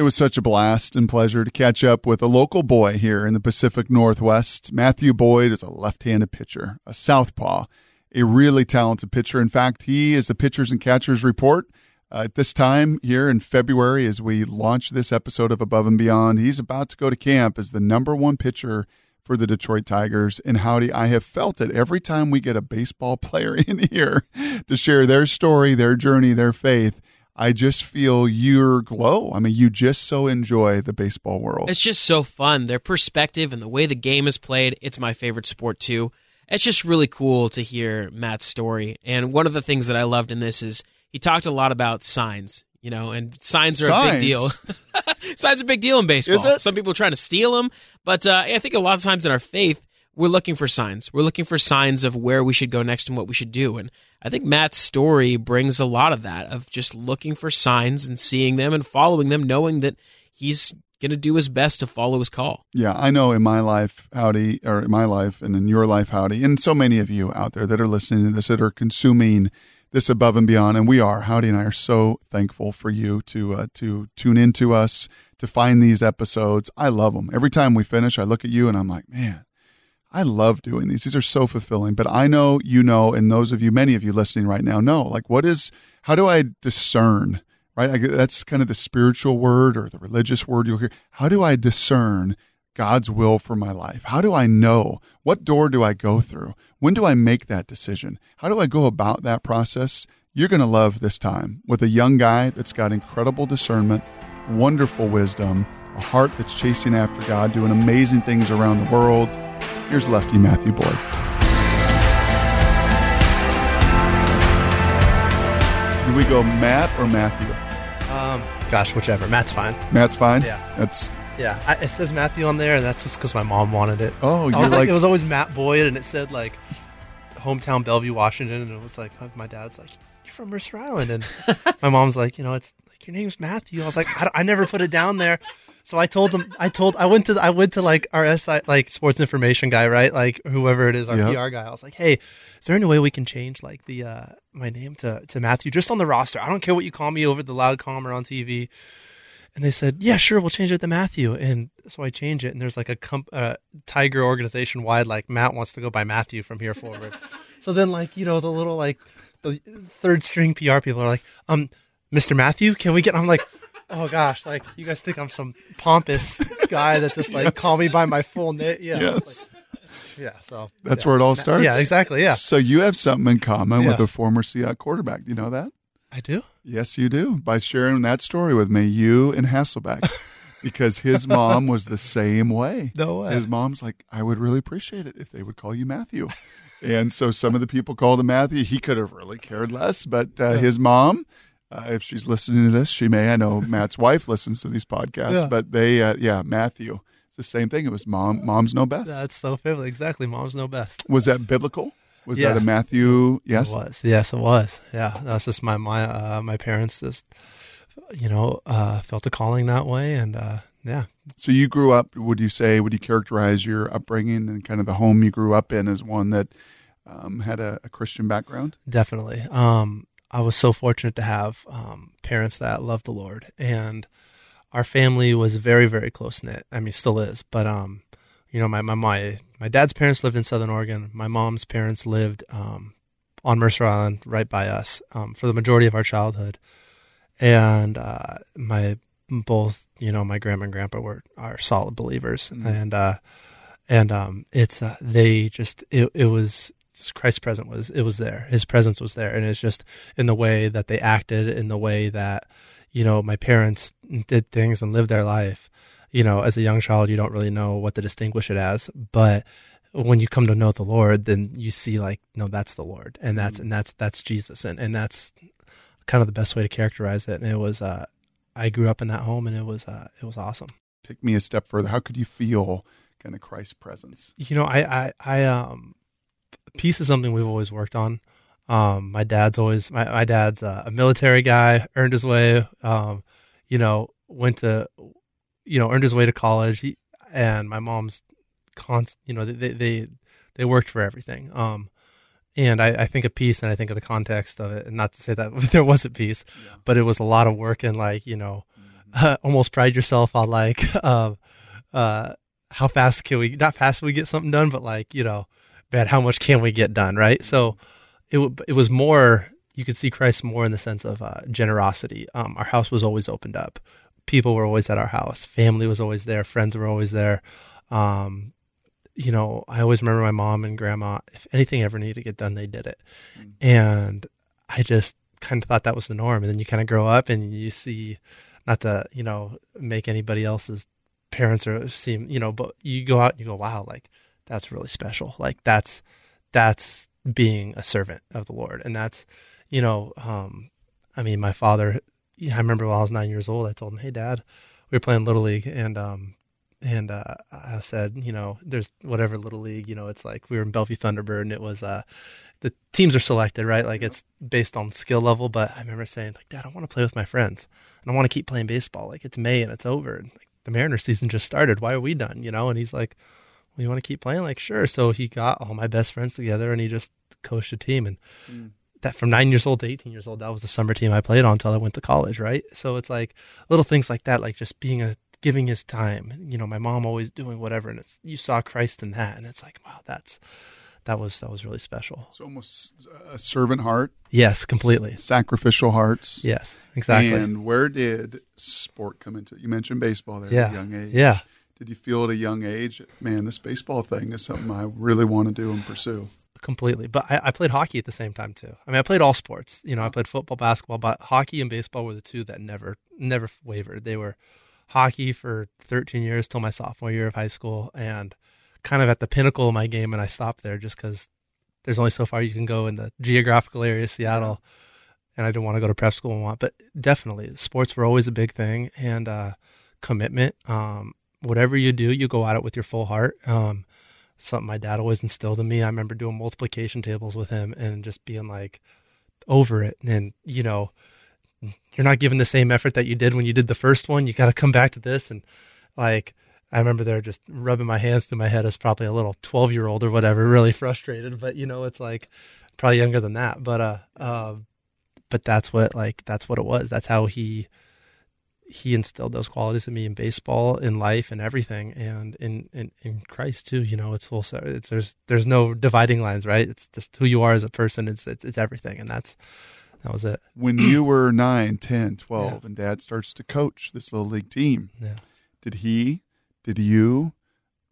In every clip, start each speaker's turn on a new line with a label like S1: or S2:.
S1: It was such a blast and pleasure to catch up with a local boy here in the Pacific Northwest. Matthew Boyd is a left handed pitcher, a southpaw, a really talented pitcher. In fact, he is the Pitchers and Catchers Report. Uh, at this time here in February, as we launch this episode of Above and Beyond, he's about to go to camp as the number one pitcher for the Detroit Tigers. And howdy, I have felt it every time we get a baseball player in here to share their story, their journey, their faith. I just feel your glow. I mean, you just so enjoy the baseball world.
S2: It's just so fun. Their perspective and the way the game is played, it's my favorite sport too. It's just really cool to hear Matt's story. And one of the things that I loved in this is he talked a lot about signs, you know, and signs are
S1: Signs?
S2: a big deal. signs are a big deal in baseball.
S1: Is it?
S2: Some people are trying to steal them, but uh, I think a lot of times in our faith, we're looking for signs. We're looking for signs of where we should go next and what we should do. And I think Matt's story brings a lot of that of just looking for signs and seeing them and following them, knowing that he's going to do his best to follow his call.
S1: Yeah, I know in my life, Howdy, or in my life and in your life, Howdy, and so many of you out there that are listening to this that are consuming this above and beyond, and we are. Howdy and I are so thankful for you to uh, to tune into us, to find these episodes. I love them. Every time we finish, I look at you and I'm like, man, I love doing these. These are so fulfilling. But I know you know, and those of you, many of you listening right now, know like what is, how do I discern? Right, I, that's kind of the spiritual word or the religious word you'll hear. How do I discern God's will for my life? How do I know? What door do I go through? When do I make that decision? How do I go about that process? You're going to love this time with a young guy that's got incredible discernment, wonderful wisdom, a heart that's chasing after God, doing amazing things around the world. Here's Lefty Matthew Boyd. Do we go Matt or Matthew?
S3: Um, gosh, whichever. Matt's fine.
S1: Matt's fine.
S3: Yeah.
S1: That's
S3: Yeah, I, it says Matthew on there, and that's just because my mom wanted it.
S1: oh, you're
S3: like,
S1: like
S3: it was always Matt Boyd, and it said like hometown Bellevue, Washington, and it was like my dad's like, "You're from Mercer Island," and my mom's like, "You know, it's like your name's Matthew." I was like, I, I never put it down there, so I told him. I told I went to I went to like our SI like sports information guy, right? Like whoever it is, our
S1: Yep.
S3: PR guy. I was like, "Hey, is there any way we can change like the uh my name to to Matthew just on the roster? I don't care what you call me over the loud com or on TV." And they said, "Yeah, sure, we'll change it to Matthew." And so I change it, and there's like a comp- uh, Tiger organization wide, like Matt wants to go by Matthew from here forward. so then, like you know, the little like the third string PR people are like, "Um, Mr. Matthew, can we get?" I'm like, "Oh gosh, like you guys think I'm some pompous guy that just like call me by my full name?" Yeah,
S1: yes.
S3: like, yeah. So
S1: That's
S3: yeah.
S1: where it all starts.
S3: Yeah, exactly. Yeah,
S1: So you have something in common with a former Seahawks quarterback. Do you know that?
S3: I do.
S1: Yes, you do. By sharing that story with me, you and Hasselbeck, because his mom was the same way.
S3: No way.
S1: His mom's like, I would really appreciate it if they would call you Matthew. And so some of the people called him Matthew. He could have really cared less, but uh, his mom, uh, if she's listening to this, she may. I know Matt's wife listens to these podcasts,
S3: Yeah.
S1: but they, uh, yeah, Matthew. It's the same thing. It was mom. Mom's know best.
S3: That's so vivid. Exactly. Mom's know best.
S1: Was that biblical? Was
S3: Yeah.
S1: that a Matthew? Yes.
S3: It was. Yes, it was. Yeah. That's just my my uh, my parents just you know, uh, felt a calling that way and uh yeah.
S1: So you grew up. Would you say? Would you characterize your upbringing and kind of the home you grew up in as one that um, had a, a Christian background?
S3: Definitely. Um I was so fortunate to have um parents that loved the Lord and our family was very very close knit. I mean still is, but um you know my my my my dad's parents lived in Southern Oregon. My mom's parents lived um on Mercer Island right by us um for the majority of our childhood. And uh my both, you know, my grandma and grandpa were are solid believers
S1: Mhm.
S3: and uh and um it's uh, they just it it was Christ's presence was it was there. His presence was there and it's just in the way that they acted, in the way that you know, my parents did things and lived their life. You know, as a young child you don't really know what to distinguish it as, but when you come to know the Lord, then you see like, no, that's the Lord and that's and that's that's Jesus and, and that's kind of the best way to characterize it. And it was uh I grew up in that home and it was uh it was awesome.
S1: Take me a step further. How could you feel kind of Christ's presence?
S3: you know i i, I um peace is something we've always worked on. Um my dad's always my, my dad's uh, a military guy earned his way um you know went to you know earned his way to college. He, and my mom's const you know they they they worked for everything. Um and I, I think of peace and I think of the context of it and not to say that there wasn't peace
S1: Yeah.
S3: but it was a lot of work and like you know uh, almost pride yourself on like uh, uh, how fast can we not fast we get something done, but like you know, man, how much can we get done, right? So it w- it was more you could see Christ more in the sense of uh, generosity. Um, our house was always opened up. People were always at our house. Family was always there. Friends were always there. Um, you know, I always remember my mom and grandma. If anything ever needed to get done, they did it.
S1: Mm.
S3: And I just kind of thought that was the norm. And then you kind of grow up and you see, not to you know make anybody else's parents or seem you know, but you go out and you go, wow, like that's really special. Like that's that's being a servant of the Lord, and that's you know, um, I mean, my father. I remember when I was nine years old, I told him, "Hey, Dad, we were playing little league, and um, and uh, I said, you know, there's whatever little league, you know, it's like we were in Bellevue Thunderbird, and it was uh, the teams are selected, right? Like it's based on skill level. But I remember saying, like, Dad, I want to play with my friends, and I want to keep playing baseball. Like it's May and it's over, and like, the Mariners season just started. Why are we done? You know? And he's like, Well, you want to keep playing? Like, sure. So he got all my best friends together, and he just coached a team, and
S1: Mm.
S3: that from nine years old to 18 years old, that was the summer team I played on until I went to college, right? So it's like little things like that, like just being a giving his time. You know, my mom always doing whatever, and it's you saw Christ in that, and it's like, wow, that's that was that was really special.
S1: It's almost a servant heart,
S3: Yes, completely.
S1: sacrificial hearts.
S3: Yes, exactly.
S1: And where did sport come into it? You mentioned baseball there at a
S3: yeah,
S1: young age.
S3: yeah.
S1: Did you feel at a young age, man, this baseball thing is something I really want to do and pursue?
S3: completely. But I, I played hockey at the same time too. I mean, I played all sports. You know, I played football, basketball, but hockey and baseball were the two that never never wavered. They were hockey for 13 years till my sophomore year of high school, and kind of at the pinnacle of my game. And I stopped there just because there's only so far you can go in the geographical area of Seattle. And I didn't want to go to prep school and want, but definitely sports were always a big thing and uh, commitment. Um, whatever you do, you go at it with your full heart. Um, something my dad always instilled in me. I remember doing multiplication tables with him and just being like over it. And, you know, you're not giving the same effort that you did when you did the first one. You got to come back to this. And like, I remember there just rubbing my hands through my head as probably a little 12 year old or whatever, really frustrated. But, you know, it's like probably younger than that. But, uh, uh, but that's what, like, that's what it was. That's how he, he instilled those qualities in me in baseball, in life, and everything, and in in, in Christ too. You know, it's full. It's there's there's no dividing lines, right? It's just who you are as a person. It's it's, it's everything, and that's that was it.
S1: When you were 9, 10, 12,
S3: Yeah.
S1: and dad starts to coach this little league team,
S3: Yeah.
S1: did he, did you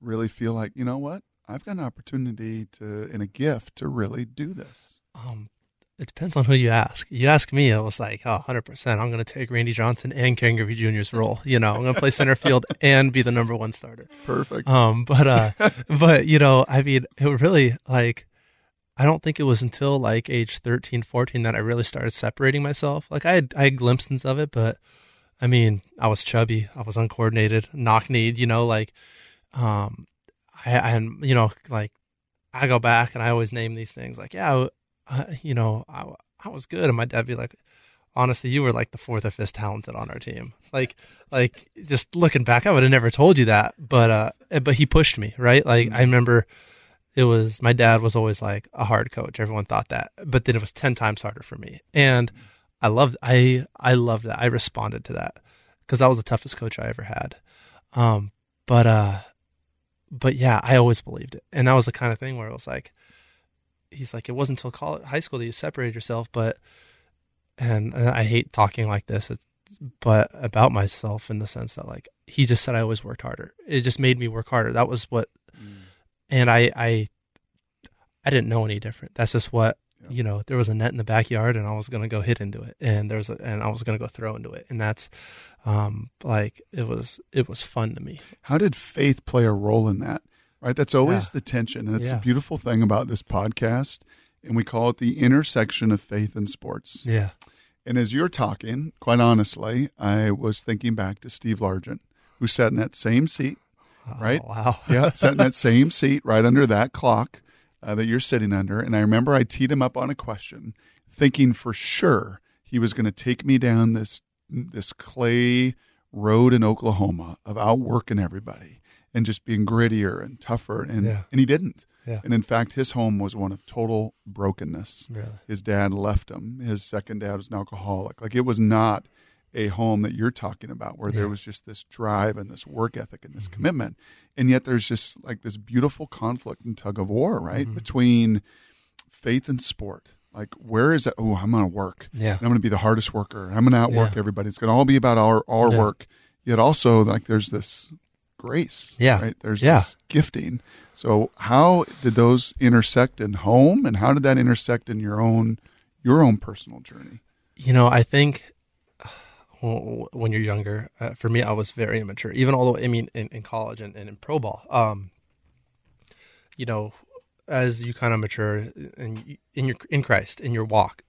S1: really feel like, you know what? I've got an opportunity to, and a gift to really do this?
S3: Um, it depends on who you ask. You ask me, it was like, oh, 100%. I'm going to take Randy Johnson and Ken Griffey Jr.'s role. You know, I'm going to play center field and be the number one starter.
S1: Perfect.
S3: Um, but, uh, but, you know, I mean, it really like, I don't think it was until like age 13, 14 that I really started separating myself. Like I had, I had glimpses of it, but I mean, I was chubby, I was uncoordinated, knock kneed, you know, like, um, I, I, you know, like I go back and I always name these things like, yeah, uh, you know, I, I was good. And my dad be like, honestly, you were like the fourth or fifth talented on our team. Like, like just looking back, I would have never told you that, but, uh, but he pushed me, right? Like I remember it was, my dad was always like a hard coach. Everyone thought that, but then it was 10 times harder for me. And I loved, I, I loved that. I responded to that because that was the toughest coach I ever had. Um, but, uh, but yeah, I always believed it. And that was the kind of thing where it was like, he's like, it wasn't until college, high school that you separated yourself. But, and, and I hate talking like this, it's, but about myself in the sense that like, he just said I always worked harder. It just made me work harder. That was what, and I, I, I didn't know any different. That's just what,
S1: Yeah.
S3: you know, there was a net in the backyard and I was going to go hit into it and there was a, and I was going to go throw into it. And that's, um, like it was, it was fun to me.
S1: How did faith play a role in that? Right? That's always
S3: Yeah.
S1: the tension. And it's
S3: Yeah.
S1: a beautiful thing about this podcast. And we call it the intersection of faith and sports.
S3: Yeah.
S1: And as you're talking, quite honestly, I was thinking back to Steve Largent, who sat in that same seat, Right?
S3: Oh, wow.
S1: yeah, sat in that same seat right under that clock uh, that you're sitting under. And I remember I teed him up on a question, thinking for sure he was going to take me down this this clay road in Oklahoma of outworking everybody and just being grittier and tougher. And
S3: Yeah.
S1: and he didn't.
S3: Yeah.
S1: And in fact, his home was one of total brokenness
S3: Really.
S1: his dad left him. His second dad was an alcoholic. Like it was not a home that you're talking about where
S3: Yeah.
S1: there was just this drive and this work ethic and this
S3: Mhm.
S1: commitment and yet there's just like this beautiful conflict and tug of war right
S3: Mhm.
S1: between faith and sport like where is it oh i'm gonna work
S3: Yeah.
S1: and i'm gonna be the hardest worker i'm gonna outwork
S3: Yeah.
S1: everybody it's gonna all be about our our work yet also like there's this grace
S3: Yeah.
S1: right there's
S3: Yeah.
S1: this gifting so how did those intersect in home and how did that intersect in your own your own personal journey
S3: You know, I think when you're younger, uh, for me, I was very immature. Even although, I mean, in, in college and, and in pro ball, um, you know, as you kind of mature in, in your in Christ, in your walk,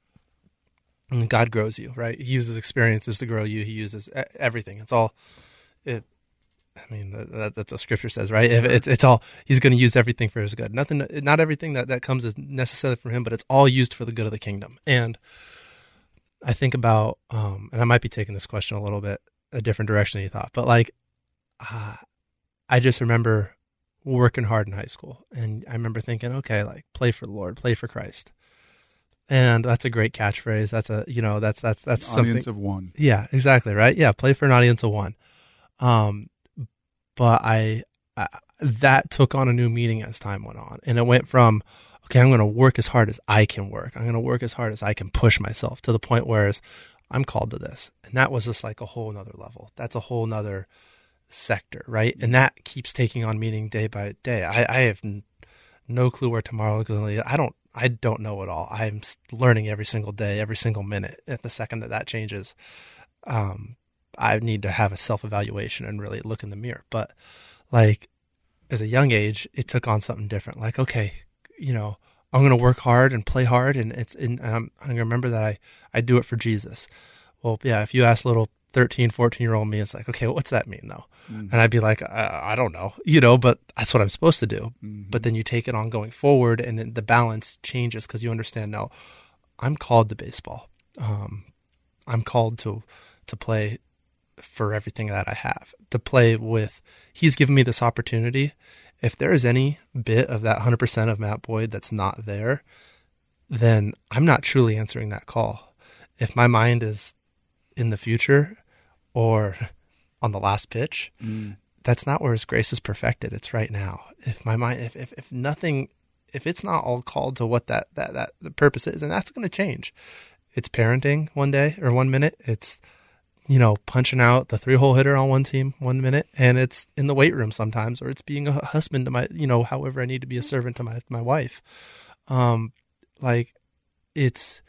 S3: and God grows you, right? He uses experiences to grow you. He uses everything. It's all it. I mean, that, that's what Scripture says, right? If It's it's all He's going to use everything for His good. Nothing, not everything that that comes is necessarily from Him, but it's all used for the good of the kingdom. And I think about, um, and I might be taking this question a little bit a different direction than you thought, but like, uh, I just remember working hard in high school, and I remember thinking, okay, like play for the Lord, play for Christ, and that's a great catchphrase. That's a you know that's that's that's something.
S1: audience of one
S3: Yeah, exactly right. Yeah, play for an audience of one. Um, but I, I that took on a new meaning as time went on, and it went from okay, I'm going to work as hard as I can work. I'm going to work as hard as I can push myself to the point where I'm called to this, and that was just like a whole nother level. That's a whole nother sector, right? And that keeps taking on meaning day by day. I, I have n- no clue where tomorrow is going to lead. I don't. I don't know it all. I'm learning every single day, every single minute. At the second that that changes, um, I need to have a self evaluation and really look in the mirror. But like as a young age, it took on something different. Like, okay, you know, I'm going to work hard and play hard, and it's and I'm, I'm going to remember that I I do it for Jesus. Well, yeah, if you ask little 13, 14 year old me, it's like, okay, what's that mean though?
S1: Mhm.
S3: And I'd be like, I, I don't know, you know, but that's what I'm supposed to do.
S1: Mhm.
S3: But then you take it on going forward, and then the balance changes because you understand now, I'm called to baseball. Um, I'm called to to play for everything that I have. To play with, He's given me this opportunity. If there is any bit of that 100% of Matt Boyd that's not there, then I'm not truly answering that call. If my mind is in the future or on the last pitch,
S1: Mm.
S3: that's not where his grace is perfected. It's right now. If my mind, if, if, if nothing, if it's not all called to what that, that, that the purpose is, and that's going to change. It's parenting one day or one minute. It's, you know, punching out the three hole hitter on one team one minute. And it's in the weight room sometimes, or it's being a husband to my, you know, however I need to be a servant to my, my wife. Um, like it's,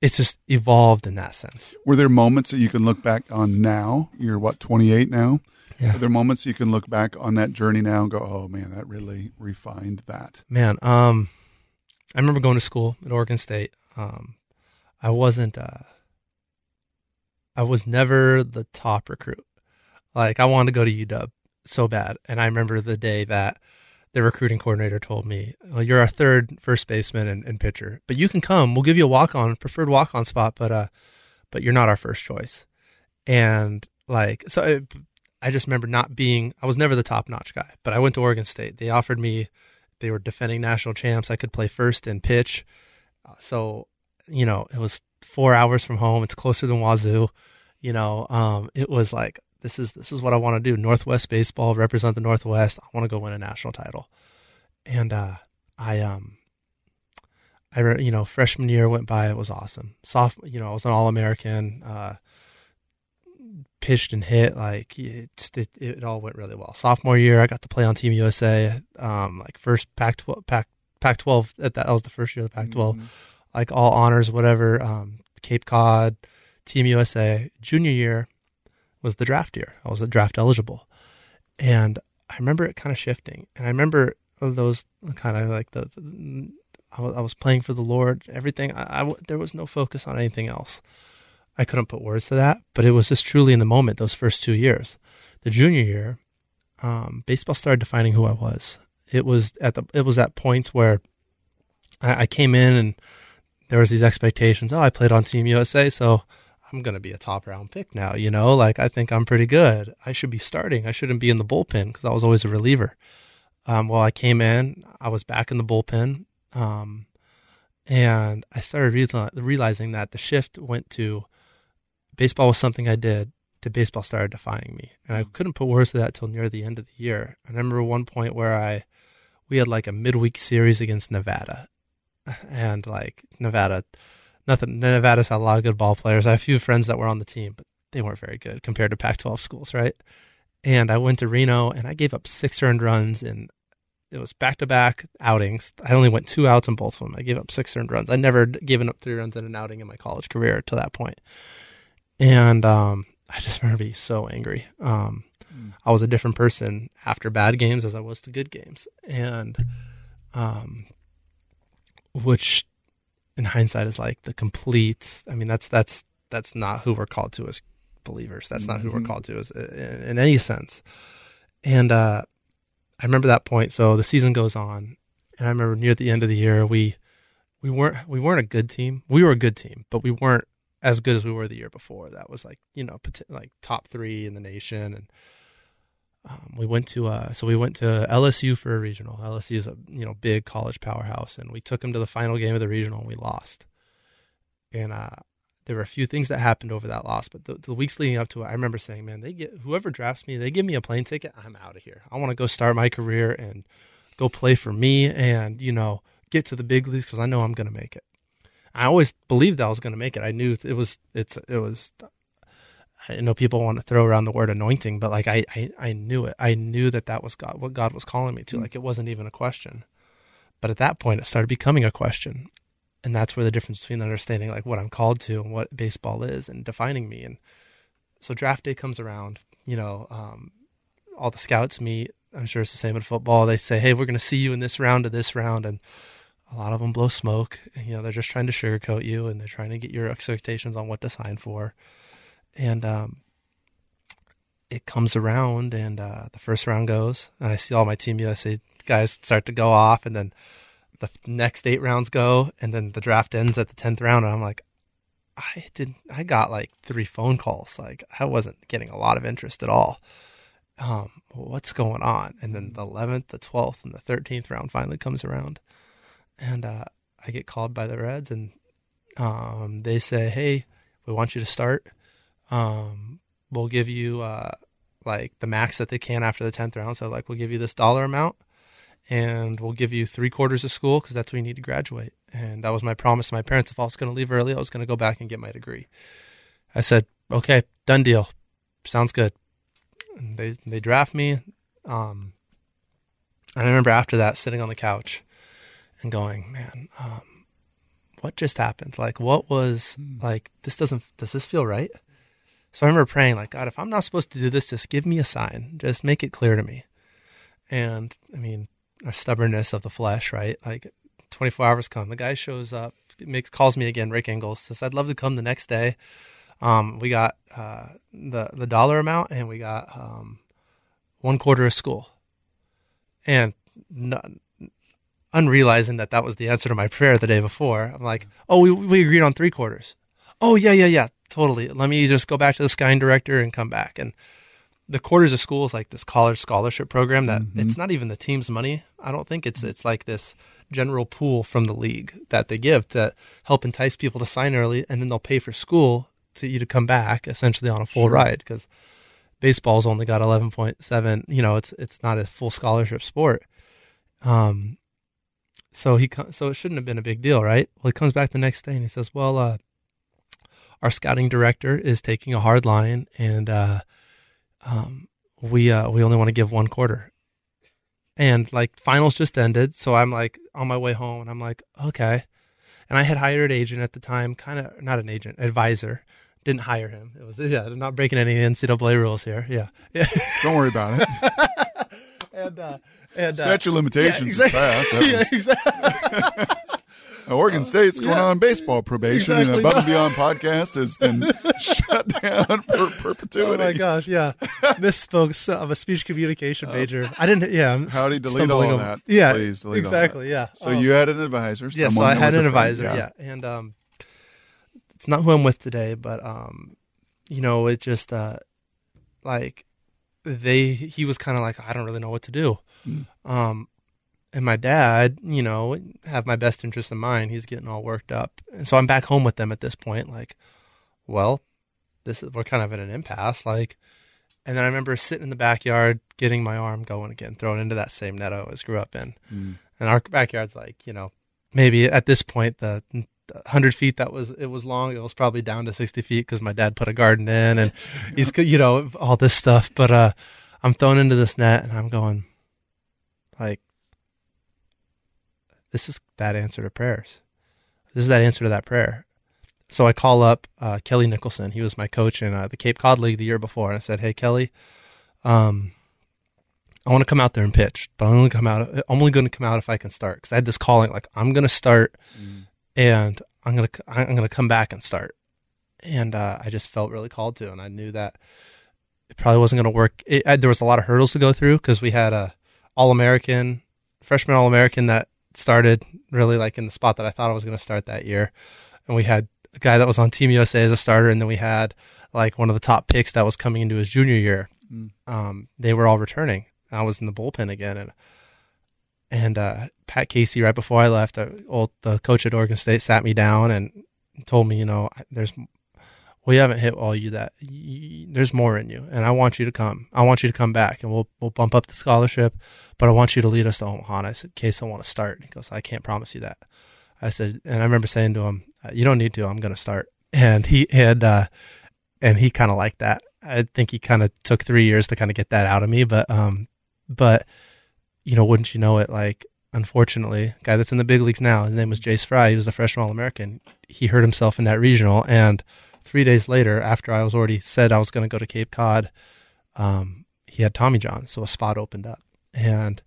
S3: it's just evolved in that sense.
S1: Were there moments that you can look back on now? You're what, 28 now?
S3: Yeah.
S1: Are there moments you can look back on that journey now and go, oh man, that really refined that?
S3: Man, um, I remember going to school at Oregon State. Um, I wasn't, uh, I was never the top recruit. Like I wanted to go to UW so bad, and I remember the day that the recruiting coordinator told me, well, "You're our third first baseman and, and pitcher, but you can come. We'll give you a walk on, preferred walk on spot, but uh, but you're not our first choice." And like, so I, I just remember not being. I was never the top notch guy, but I went to Oregon State. They offered me. They were defending national champs. I could play first and pitch. So, you know, it was four hours from home. It's closer than Wazoo. You know, um, it was like this is this is what I want to do. Northwest baseball, represent the Northwest. I want to go win a national title. And uh, I um, I re- you know freshman year went by. It was awesome. Soft, you know, I was an All American. Uh, pitched and hit like it, it it all went really well. Sophomore year, I got to play on Team USA. Um, like first Pac twelve Pac Pac twelve. at That that was the first year of the Pac 12
S1: Mhm.
S3: Like all honors, whatever. Um, Cape Cod, Team USA. Junior year was the draft year. I was draft eligible, and I remember it kind of shifting. And I remember those kind of like the, the I, was, was playing for the Lord. Everything. I, I w- there was no focus on anything else. I couldn't put words to that, but it was just truly in the moment. Those first two years, the junior year, um, baseball started defining who I was. It was at the it was at points where I, I came in and there was these expectations. Oh, I played on Team USA, so I'm going to be a top round pick now. You know, like I think I'm pretty good. I should be starting. I shouldn't be in the bullpen because I was always a reliever. Um, well, I came in, I was back in the bullpen, um, and I started reali- realizing that the shift went to baseball was something I did to baseball started defying me. And I couldn't put words to that till near the end of the year. I remember one point where I we had like a midweek series against Nevada. And like Nevada nothing Nevada's had a lot of good ball players. I have a few friends that were on the team, but they weren't very good compared to Pac twelve schools, right? And I went to Reno and I gave up six earned runs in it was back to back outings. I only went two outs in both of them. I gave up six earned runs. I never given up three runs in an outing in my college career to that point. And um, I just remember being so angry. Um, mm. I was a different person after bad games as I was to good games, and um, which in hindsight is like the complete. I mean, that's that's that's not who we're called to as believers. That's mm-hmm. not who we're mm-hmm. called to as in, in any sense. And uh, I remember that point. So the season goes on, and I remember near the end of the year we we weren't we weren't a good team. We were a good team, but we weren't as good as we were the year before. That was like you know like top three in the nation, and um, we went to uh, so we went to LSU for a regional. LSU is a you know big college powerhouse, and we took them to the final game of the regional, and we lost. And uh, there were a few things that happened over that loss, but the, the, weeks leading up to it, I remember saying, "Man, they get whoever drafts me, they give me a plane ticket. I'm out of here. I want to go start my career and go play for me, and you know, get to the big leagues because I know I'm going to make it." I always believed that I was going to make it. I knew it was it's it was. I know people want to throw around the word anointing, but like I, I, I knew it. I knew that that was God, what God was calling me to. Mm-hmm. Like it wasn't even a question. But at that point, it started becoming a question, and that's where the difference between understanding like what I'm called to and what baseball is and defining me. And so draft day comes around. You know, um, all the scouts meet. I'm sure it's the same in football. They say, "Hey, we're going to see you in this round to this round," and a lot of them blow smoke. You know, they're just trying to sugarcoat you and they're trying to get your expectations on what to sign for. And um, it comes around, and uh, the first round goes, and I see all my Team USA guys start to go off, and then the next eight rounds go, and then the draft ends at the tenth round, and I'm like, I did, I got like three phone calls. Like I wasn't getting a lot of interest at all. Um, what's going on? And then the eleventh, the twelfth, and the thirteenth round finally comes around and uh, I get called by the Reds, and um, they say, "Hey, we want you to start. Um, we'll give you uh, like the max that they can after the tenth round. So like, we'll give you this dollar amount, and we'll give you three quarters of school because that's what you need to graduate." And that was my promise to my parents. If I was going to leave early, I was going to go back and get my degree. I said, "Okay, done deal. Sounds good." And they they draft me. Um, I remember after that sitting on the couch and going, man, um, what just happened? Like, what was mm. like? This doesn't. Does this feel right? So I remember praying, like, God, if I'm not supposed to do this, just give me a sign. Just make it clear to me. And I mean, our stubbornness of the flesh, right? Like, 24 hours come, the guy shows up, makes calls me again. Rick Engels says, "I'd love to come the next day." Um, we got uh, the the dollar amount, and we got um, one quarter of school, and no, unrealizing that that was the answer to my prayer the day before. I'm like, oh, we, we agreed on three quarters. Oh, yeah, yeah, yeah, totally. Let me just go back to the Skyline director and come back. And the quarters of school is like this college scholarship program that mm-hmm. it's not even the team's money. I don't think it's it's like this general pool from the league that they give to help entice people to sign early, and then they'll pay for school to you to come back essentially on a full sure. ride because baseball's only got 11.7 you know it's it's not a full scholarship sport um so he so it shouldn't have been a big deal, right? Well, he comes back the next day and he says, "Well, uh, our scouting director is taking a hard line, and uh, um, we uh, we only want to give one quarter." And like finals just ended, so I'm like on my way home, and I'm like, okay. And I had hired an agent at the time, kind of not an agent, advisor. Didn't hire him. It was yeah, not breaking any NCAA rules here. Yeah, yeah.
S1: Don't worry about it.
S3: and uh, and,
S1: uh, limitations yeah, exactly. yeah, exactly. Oregon State's going yeah. on baseball probation, exactly. and Above and Beyond podcast has been shut down for perpetuity.
S3: Oh my gosh, yeah, misspoke of a speech communication major. I didn't. Yeah, I'm
S1: howdy delete all of that.
S3: Yeah,
S1: please delete
S3: exactly. Yeah.
S1: So um, you had an advisor.
S3: Yeah, so I had an advisor. Yeah. yeah, and um, it's not who I'm with today, but um, you know, it just uh, like they he was kind of like I don't really know what to do. Mm. Um, and my dad, you know, have my best interest in mind. He's getting all worked up, and so I'm back home with them at this point. Like, well, this is we're kind of in an impasse. Like, and then I remember sitting in the backyard, getting my arm going again, throwing into that same net I always grew up in.
S1: Mm.
S3: And our backyard's like, you know, maybe at this point the. the 100 feet that was it was long it was probably down to 60 feet because my dad put a garden in and he's you know all this stuff but uh i'm thrown into this net and i'm going like this is that answer to prayers this is that answer to that prayer so i call up uh, kelly nicholson he was my coach in uh, the cape cod league the year before and i said hey kelly um i want to come out there and pitch but i'm only come out i'm only going to come out if i can start because i had this calling like i'm going to start
S1: Mm.
S3: and I'm gonna I'm gonna come back and start. And uh, I just felt really called to, and I knew that it probably wasn't gonna work. It, I, there was a lot of hurdles to go through because we had a All American freshman All American that started really like in the spot that I thought I was gonna start that year, and we had a guy that was on Team USA as a starter, and then we had like one of the top picks that was coming into his junior year.
S1: Mm.
S3: Um, they were all returning. I was in the bullpen again, and and uh, Pat Casey, right before I left, old, the coach at Oregon State sat me down and told me, you know, there's, we haven't hit all you that there's more in you, and I want you to come. I want you to come back, and we'll we'll bump up the scholarship, but I want you to lead us to Omaha. And I said, case I want to start. He goes, I can't promise you that. I said, and I remember saying to him, "Uh, you don't need to. I'm going to start. And he had, uh, and he kind of liked that. I think he kind of took three years to kind of get that out of me, but um, but you know, wouldn't you know it? Like, unfortunately, guy that's in the big leagues now, his name was Jace Fry. He was a freshman All American. He hurt himself in that regional, and three days later, after I was already said I was going to go to Cape Cod, um, he had Tommy John, so a spot opened up, and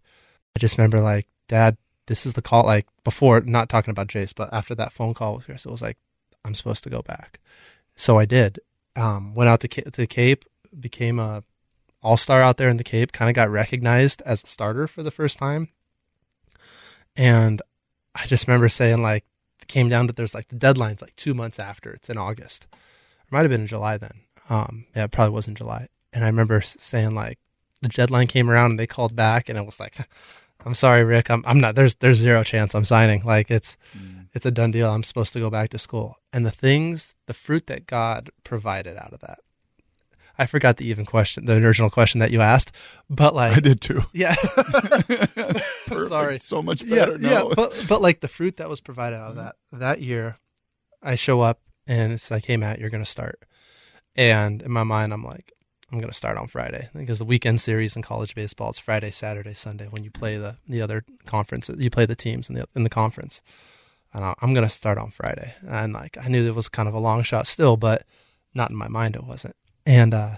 S3: I just remember like, Dad, this is the call. Like before, not talking about Jace, but after that phone call with Chris, it was like, I'm supposed to go back, so I did. Um, went out to, to Cape, became a all star out there in the Cape, kind of got recognized as a starter for the first time. And I just remember saying, like, it came down to there's like the deadline's like two months after. It's in August. Might have been in July then. Um, yeah, it probably was in July. And I remember saying, like, the deadline came around and they called back, and it was like, I'm sorry, Rick. I'm, I'm not, there's, there's zero chance I'm signing. Like, it's,
S1: Mm.
S3: it's a done deal. I'm supposed to go back to school. And the things, the fruit that God provided out of that. I forgot the even question, the original question that you asked, but like,
S1: I did too.
S3: yeah, sorry.
S1: So much
S3: yeah,
S1: better.
S3: yeah,
S1: No.
S3: but but like the fruit that was provided out of that that year, I show up and it's like, hey Matt, you're gonna start, and in my mind, I'm like, I'm gonna start on Friday because the weekend series in college baseball it's Friday, Saturday, Sunday when you play the the other conference, you play the teams in the in the conference, and I- I'm gonna start on Friday, and like I knew it was kind of a long shot still, but not in my mind it wasn't, and uh,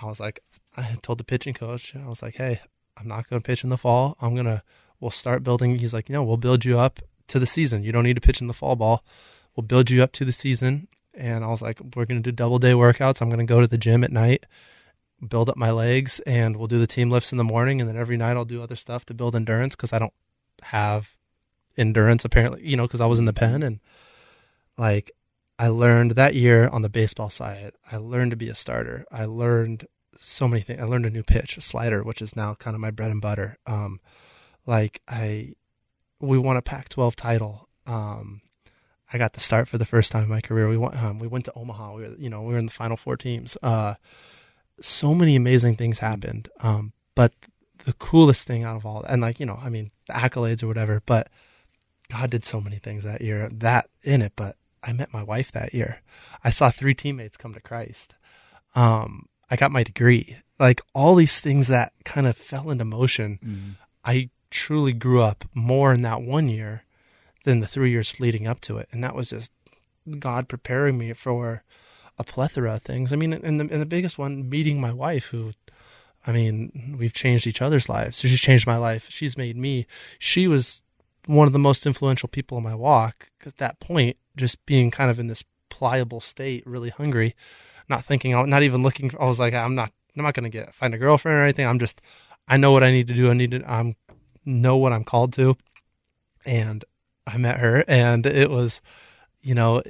S3: I was like, I told the pitching coach, I was like, hey, I'm not gonna pitch in the fall, I'm gonna we'll start building. He's like, you know, we'll build you up to the season. You don't need to pitch in the fall ball. We'll build you up to the season. And I was like, we're going to do double day workouts. I'm going to go to the gym at night, build up my legs, and we'll do the team lifts in the morning. And then every night I'll do other stuff to build endurance because I don't have endurance apparently, you know, because I was in the pen. And like, I learned that year on the baseball side, I learned to be a starter. I learned so many things. I learned a new pitch, a slider, which is now kind of my bread and butter. Um, like I we won a Pac-12 title. Um, I got to start for the first time in my career. We went um, we went to Omaha. We were you know we were in the final four teams. Uh, so many amazing things happened. Um, but the coolest thing out of all and like you know I mean the accolades or whatever, but God did so many things that year. That in it, but I met my wife that year. I saw three teammates come to Christ. Um, I got my degree. Like all these things that kind of fell into motion.
S1: Mm.
S3: I truly grew up more in that one year than the three years leading up to it, and that was just God preparing me for a plethora of things. I mean, and the and the biggest one, meeting my wife, who, I mean, we've changed each other's lives. So she's changed my life. She's made me. She was one of the most influential people in my walk. Because at that point, just being kind of in this pliable state, really hungry, not thinking, oh, not even looking. I was like, I'm not, I'm not gonna get find a girlfriend or anything. I'm just, I know what I need to do. I need to, I'm know what I'm called to. And I met her, and it was, you know,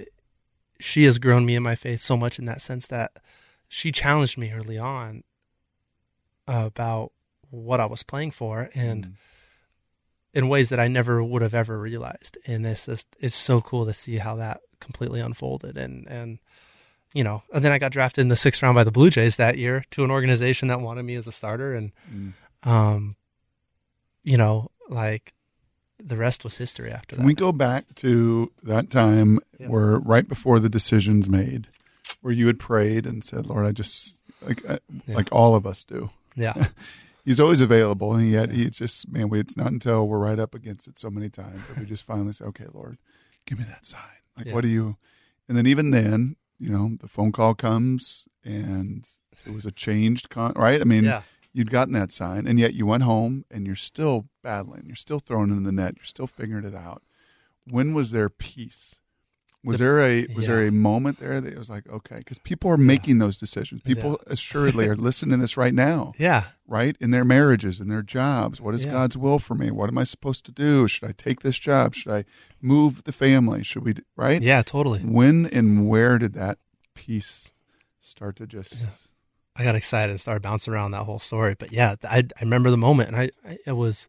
S3: she has grown me in my faith so much in that sense that she challenged me early on about what I was playing for and
S1: Mm.
S3: in ways that I never would have ever realized. And it's just it's so cool to see how that completely unfolded and and you know, and then I got drafted in the sixth round by the Blue Jays that year to an organization that wanted me as a starter, and
S1: Mm.
S3: um, you know, like the rest was history after that.
S1: Can we go back to that time
S3: Yeah.
S1: where right before the decisions made, where you had prayed and said, "Lord, I just like I,
S3: Yeah.
S1: like all of us do."
S3: yeah,
S1: He's always available, and yet he just man, we, it's not until we're right up against it so many times that we just finally say, "Okay, Lord, give me that sign." Like,
S3: Yeah.
S1: what do you? And then even then, you know, the phone call comes, and it was a changed con. Right? I mean,
S3: yeah,
S1: you'd gotten that sign, and yet you went home and you're still battling. You're still throwing in the net. You're still figuring it out. When was there peace? Was
S3: The-
S1: there a was there a moment there that it was like okay because people are making those decisions. People assuredly are listening to this right now,
S3: yeah,
S1: right in their marriages, in their jobs. What is
S3: Yeah.
S1: God's will for me? What am I supposed to do? Should I take this job? Should I move the family? Should we? Right?
S3: yeah, totally.
S1: When and where did that peace start to just?
S3: I got excited and started bouncing around that whole story. But yeah, I, I remember the moment, and I, I it was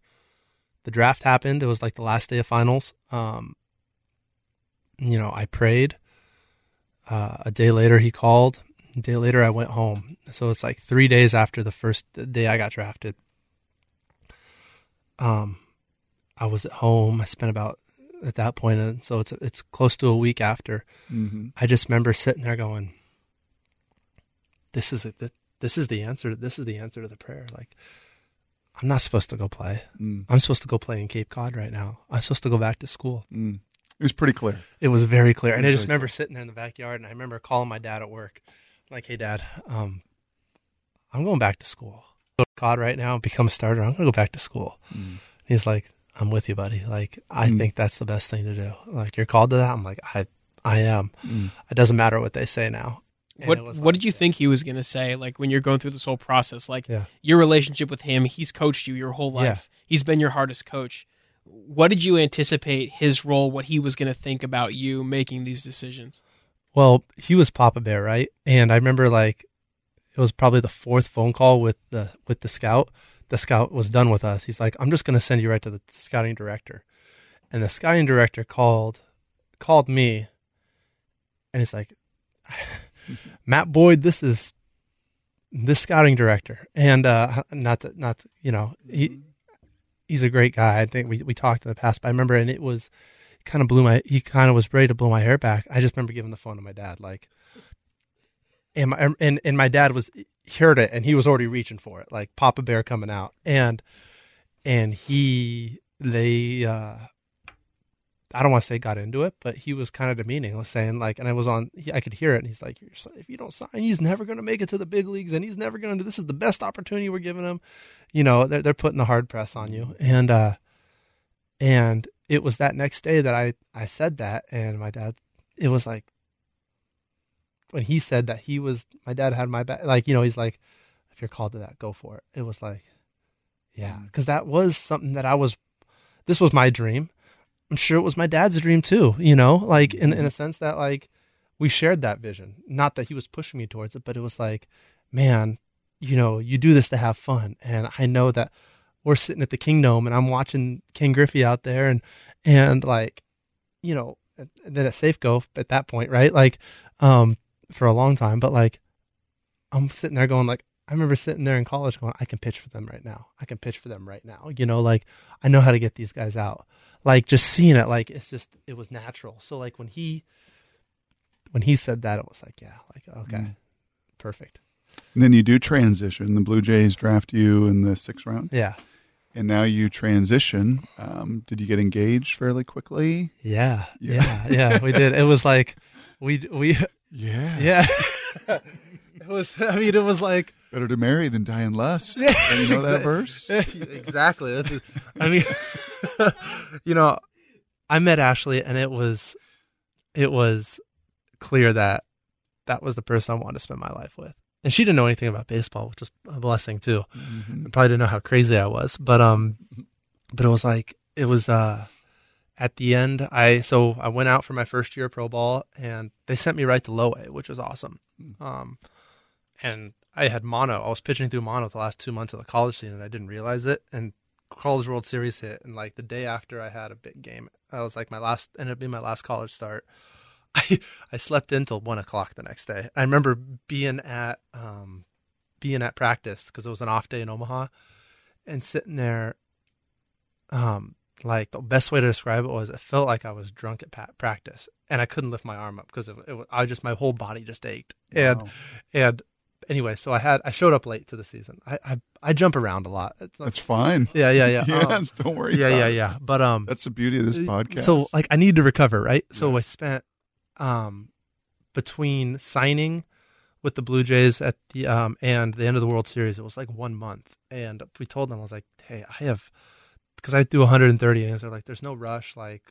S3: the draft happened. It was like the last day of finals. Um, you know, I prayed. Uh, a day later, he called. A day later, I went home. So it's like three days after the first day I got drafted. Um, I was at home. I spent about at that point, and so it's it's close to a week after.
S1: hmm
S3: I just remember sitting there going, "This is it. This is the answer. This is the answer to the prayer." Like, I'm not supposed to go play.
S1: mm
S3: I'm supposed to go play in Cape Cod right now. I'm supposed to go back to school.
S1: Mm. It was pretty clear.
S3: It was very clear, and I just remember sitting there in the backyard, and I remember calling my dad at work, like, "Hey, Dad, um, I'm going back to school. Go to Cod right now, become a starter. I'm going to go back to school."
S1: Mm.
S3: He's like, "I'm with you, buddy. Like, I
S1: Mm.
S3: think that's the best thing to do. Like, you're called to that." I'm like, "I, I am.
S1: Mm.
S3: It doesn't matter what they say now." And
S2: What
S3: it
S2: What
S3: like-
S2: did you think he was going to say? Like when you're going through this whole process, like
S3: Yeah.
S2: your relationship with him, he's coached you your whole life.
S3: Yeah.
S2: He's been your hardest coach. What did you anticipate his role? What he was going to think about you making these decisions?
S3: Well, he was Papa Bear, right? And I remember like it was probably the fourth phone call with the with the scout. The scout was done with us. He's like, "I'm just going to send you right to the scouting director." And the scouting director called called me, and he's like, "Matt Boyd, this is this scouting director." And uh, not to, not to, you know he he's a great guy. I think we we talked in the past, but I remember, and it was kind of blew my he kind of was ready to blow my hair back. I just remember giving the phone to my dad, like, and my and and my dad was heard it and he was already reaching for it, like Papa Bear coming out, and and he they uh I don't want to say got into it, but he was kind of demeaning, was saying like, and I was on, he, I could hear it, and he's like, if you don't sign, he's never going to make it to the big leagues, and he's never going to. Do this is the best opportunity we're giving him. You know, they're they're putting the hard press on you, and uh, and it was that next day that I I said that, and my dad, it was like when he said that he was my dad had my back, like you know, he's like, if you're called to that, go for it. It was like, yeah, because that was something that I was. This was my dream. I'm sure it was my dad's dream too. You know, like in in a sense that like we shared that vision. Not that he was pushing me towards it, but it was like, man, you know, you do this to have fun, and I know that we're sitting at the Kingdome, and I'm watching King Griffey out there, and and like, you know, then at Safeco at that point, right? Like, um, for a long time, but like, I'm sitting there going like. I remember sitting there in college going, I can pitch for them right now. I can pitch for them right now. You know, like I know how to get these guys out. Like just seeing it, like it's just it was natural. So like when he when he said that, it was like, yeah, like okay,
S1: Mm.
S3: perfect.
S1: And then you do transition. The Blue Jays draft you in the sixth round,
S3: Yeah,
S1: and now you transition. Um, did you get engaged fairly quickly?
S3: yeah,
S1: Yeah.
S3: yeah, yeah. We did. It was like we we
S1: Yeah.
S3: yeah. it was. I mean, it was like
S1: Better to marry than die in lust.
S3: Yeah,
S1: you know that verse?
S3: exactly. I mean, you know, I met Ashley, and it was, it was clear that that was the person I wanted to spend my life with. And she didn't know anything about baseball, which was a blessing too.
S1: Mhm.
S3: I probably didn't know how crazy I was, but um, but it was like it was uh, at the end. I so I went out for my first year of pro ball, and they sent me right to low A, which was awesome. Um, and I had mono. I was pitching through mono the last two months of the college season. I didn't realize it, and college World Series hit, and like the day after I had a big game, I was like my last ended up being my last college start. I I slept in till one o'clock the next day. I remember being at um being at practice because it was an off day in Omaha, and sitting there. Um, like the best way to describe it was it felt like I was drunk at practice and I couldn't lift my arm up because it, it was, I just my whole body just ached and
S1: Wow.
S3: and anyway so I had I showed up late to the season I I, I jump around a lot It's not-
S1: That's fine.
S3: yeah yeah yeah um,
S1: Yes, don't worry.
S3: yeah yeah
S1: it.
S3: yeah but um
S1: That's the beauty of this podcast.
S3: so like I need to recover, right? So
S1: Yeah.
S3: I spent um between signing with the Blue Jays at the um and the end of the World Series, it was like one month. And we told them I was like, hey, I have because I do 130 innings. They're like, there's no rush. Like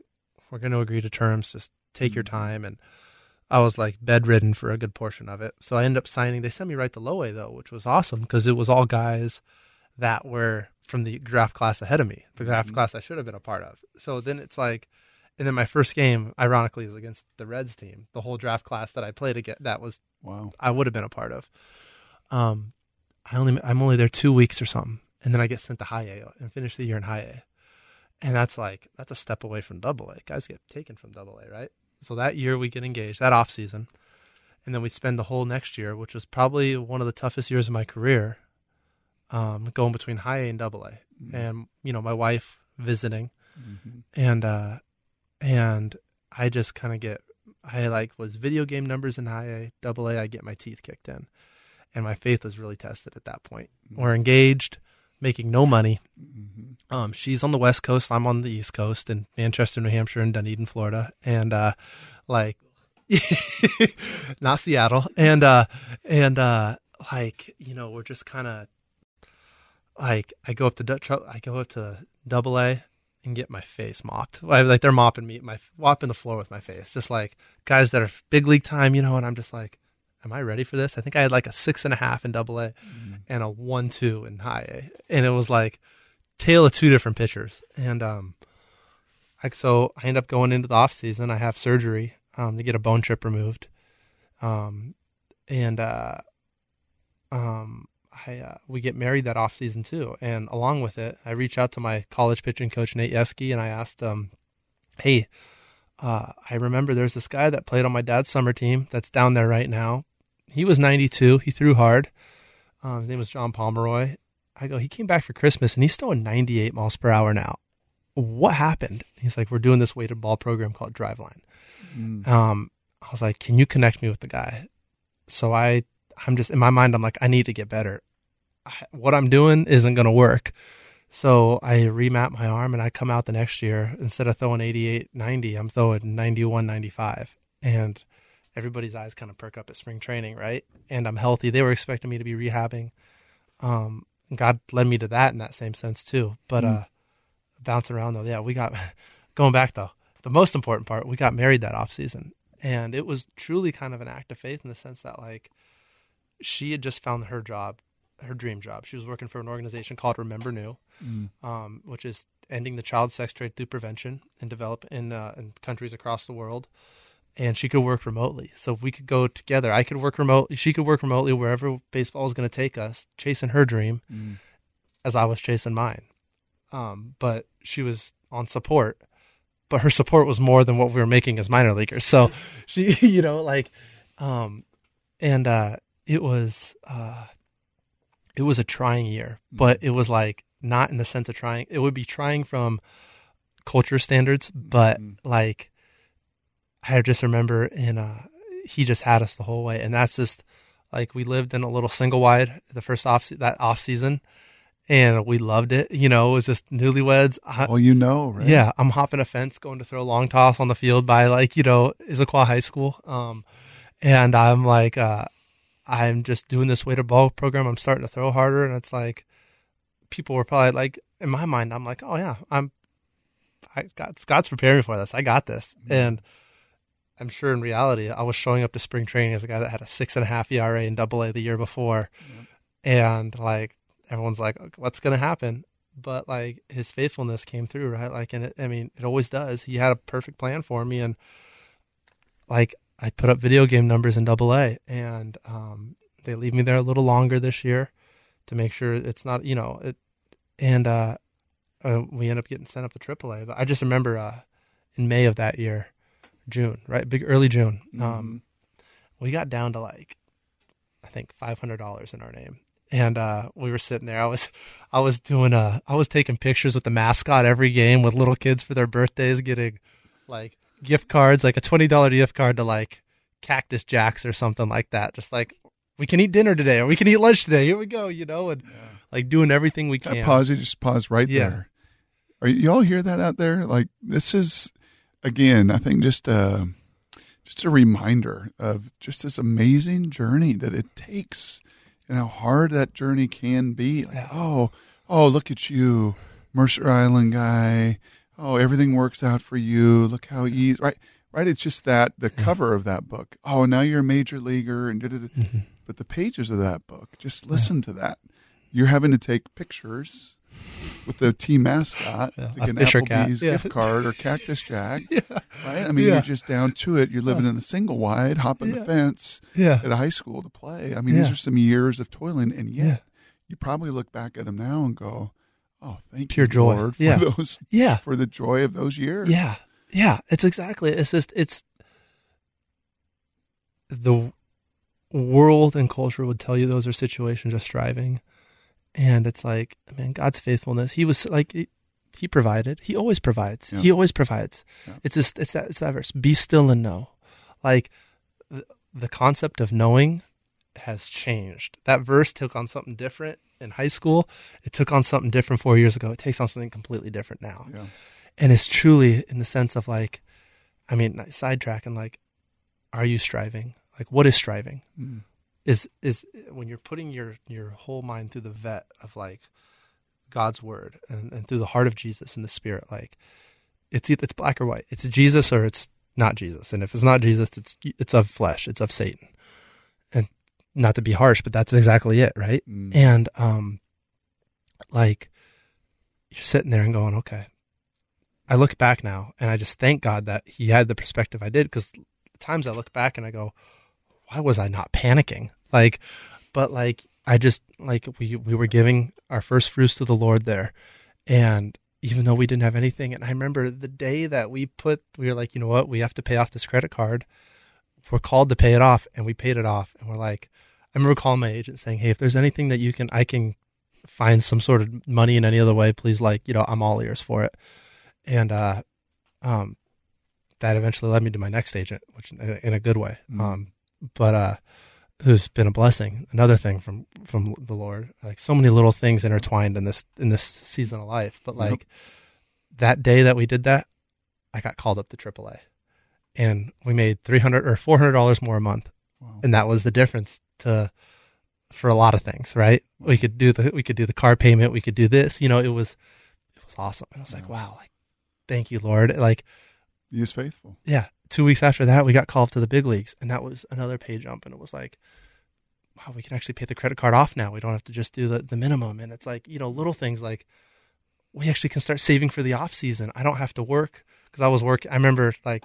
S3: we're going to agree to terms. Just take your
S1: Mhm.
S3: time. And I was like bedridden for a good portion of it. So I ended up signing. They sent me right to low A though, which was awesome because it was all guys that were from the draft class ahead of me, the draft
S1: Mhm.
S3: class I should have been a part of. So then it's like, and then my first game, ironically, is against the Reds team, the whole draft class that I played again. That was
S1: wow.
S3: I would have been a part of. Um, I only I'm only there two weeks or something, and then I get sent to high A and finish the year in high A, and that's like that's a step away from double A. Guys get taken from double A, right? So that year we get engaged, that off season, and then we spend the whole next year, which was probably one of the toughest years of my career, um, going between high A and double A,
S1: Mm-hmm.
S3: and you know my wife visiting,
S1: Mhm.
S3: and uh and I just kind of get I like was video game numbers in high A, double A, I get my teeth kicked in. And my faith was really tested at that point. We're engaged, making no money.
S1: Mhm.
S3: Um, she's on the West Coast, I'm on the East Coast in Manchester, New Hampshire, and Dunedin, Florida. And uh like not Seattle. And uh and uh like, you know, we're just kinda like I go up to Dutch I go up to double A and get my face mopped. Like like they're mopping me, my mopping the floor with my face, just like guys that are big league time, you know. And I'm just like, am I ready for this? I think I had like a six and a half in Double A
S1: Mhm.
S3: and a one two in High A, and it was like tale of two different pitchers. And um, like so, I end up going into the off season. I have surgery um to get a bone chip removed, um, and uh, um, I uh, we get married that off season too. And along with it, I reach out to my college pitching coach Nate Yeskie, and I asked him, "Hey, uh, I remember there's this guy that played on my dad's summer team that's down there right now. He was 92. He threw hard. Um, his name was John Pomeroy. I go, he came back for Christmas and he's still at 98 miles per hour now. What happened? He's like, we're doing this weighted ball program called Driveline.
S1: Mm.
S3: Um, I was like, can you connect me with the guy? So I, I'm just in my mind, I'm like, I need to get better. I, what I'm doing isn't going to work. So I remap my arm and I come out the next year instead of throwing 88, 90, I'm throwing 91, 95. And everybody's eyes kind of perk up at spring training, right? And I'm healthy. They were expecting me to be rehabbing. Um, God led me to that in that same sense too. But
S1: Mm.
S3: uh, bouncing around though, yeah, we got going back though. The most important part, we got married that off season, and it was truly kind of an act of faith in the sense that like she had just found her job, her dream job. She was working for an organization called Remember Nhu,
S1: Mm.
S3: um, which is ending the child sex trade through prevention and develop in uh, in countries across the world. And she could work remotely, so if we could go together, I could work remotely. She could work remotely wherever baseball was going to take us, chasing her dream
S1: Mm.
S3: as I was chasing mine. Um, but she was on support, but her support was more than what we were making as minor leaguers. So she, you know, like, um, and uh, it was uh, it was a trying year, but it was like not in the sense of trying. It would be trying from culture standards, but
S1: Mhm.
S3: like I just remember in uh, he just had us the whole way, and that's just like we lived in a little single wide the first off that off season, and we loved it. You know, it was just newlyweds. I,
S1: Well, you know, right?
S3: yeah, I'm hopping a fence, going to throw a long toss on the field by like you know Issaquah High School, um, and I'm like, uh, I'm just doing this weighted ball program. I'm starting to throw harder, and it's like people were probably like, in my mind, I'm like, oh yeah, I'm, I got Scott's preparing me for this. I got this, and I'm sure in reality, I was showing up to spring training as a guy that had a six and a half ERA in Double A the year before,
S1: Yep.
S3: and like everyone's like, what's gonna happen? But like his faithfulness came through, right? Like, and it, I mean, it always does. He had a perfect plan for me, and like I put up video game numbers in Double A, and um, they leave me there a little longer this year to make sure it's not, you know, it. And uh, uh, we end up getting sent up to Triple A. But I just remember uh, in May of that year, June, right? Big early June.
S1: Mhm.
S3: Um, we got down to like, I think five hundred dollars in our name, and uh, we were sitting there. I was, I was doing a I was taking pictures with the mascot every game with little kids for their birthdays, getting like gift cards, like a twenty dollar gift card to like Cactus Jacks or something like that. Just like we can eat dinner today or we can eat lunch today. Here we go, you know, and like doing everything we
S1: Can I pause you? Just pause right
S3: Yeah.
S1: there. Are you y'all hear that out there? Like this is again, I think just a just a reminder of just this amazing journey that it takes and how hard that journey can be. Like, oh, oh, look at you, Mercer Island guy. Oh, everything works out for you. Look how easy, right? Right. It's just that the cover of that book. Oh, now you're a major leaguer and.
S3: Mhm.
S1: but the pages of that book, just listen to that. You're having to take pictures with the team mascot
S3: Yeah,
S1: to get an Applebee's
S3: yeah.
S1: gift card or Cactus Jack,
S3: Yeah,
S1: right? I mean,
S3: Yeah.
S1: you're just down to it. You're living in a single wide, hopping
S3: Yeah.
S1: the fence
S3: yeah,
S1: at a high school to play. I mean, these are some years of toiling, and yet
S3: Yeah.
S1: you probably look back at them now and go, "Oh, thank
S3: Pure
S1: you,
S3: joy.
S1: Lord, for
S3: Yeah.
S1: those
S3: yeah.
S1: for the joy of those years."
S3: Yeah. Yeah. It's exactly. It's just, it's the world and culture would tell you those are situations of striving. And it's like, man, God's faithfulness. He was like, he, he provided. He always provides.
S1: Yeah.
S3: He always provides.
S1: Yeah.
S3: It's just, it's that, it's that verse. Be still and know. Like the, the concept of knowing has changed. That verse took on something different in high school. It took on something different four years ago. It takes on something completely different now
S1: yeah,
S3: and it's truly in the sense of like i mean sidetracking like are you striving like what is striving
S1: Mm.
S3: Is is when you're putting your your whole mind through the vet of like god's word and, and through the heart of jesus and the spirit like it's either it's black or white. It's jesus or it's not jesus. And if it's not jesus it's it's of flesh. It's of satan. And not to be harsh but that's exactly it right?
S1: Mm.
S3: and um like you're sitting there and going okay. I look back now and i just thank god that he had the perspective i did because times i look back and i go why was i not panicking? Like but like i just like we we were giving our first fruits to the lord there. And even though we didn't have anything and i remember the day that we put we were like you know what? We have to pay off this credit card. We're called to pay it off and we paid it off and we're like i remember calling my agent saying hey if there's anything that you can i can find some sort of money in any other way please like you know i'm all ears for it. And uh um that eventually led me to my next agent which in a good way.
S1: Mm.
S3: um but uh who's been a blessing. Another thing from from the lord like so many little things intertwined in this in this season of life but like that day that we did that i got called up to aaa and we made 300 or 400 dollars more a month.
S1: Wow.
S3: and that was the difference to for a lot of things right? We could do the we could do the car payment we could do this you know it was it was awesome. And i was like wow like thank you lord. Like
S1: He is faithful.
S3: yeah two weeks after that we got called up to the big leagues and that was another pay jump and it was like wow we can actually pay the credit card off now we don't have to just do the, the minimum and it's like you know little things like we actually can start saving for the off season i don't have to work because i was working i remember like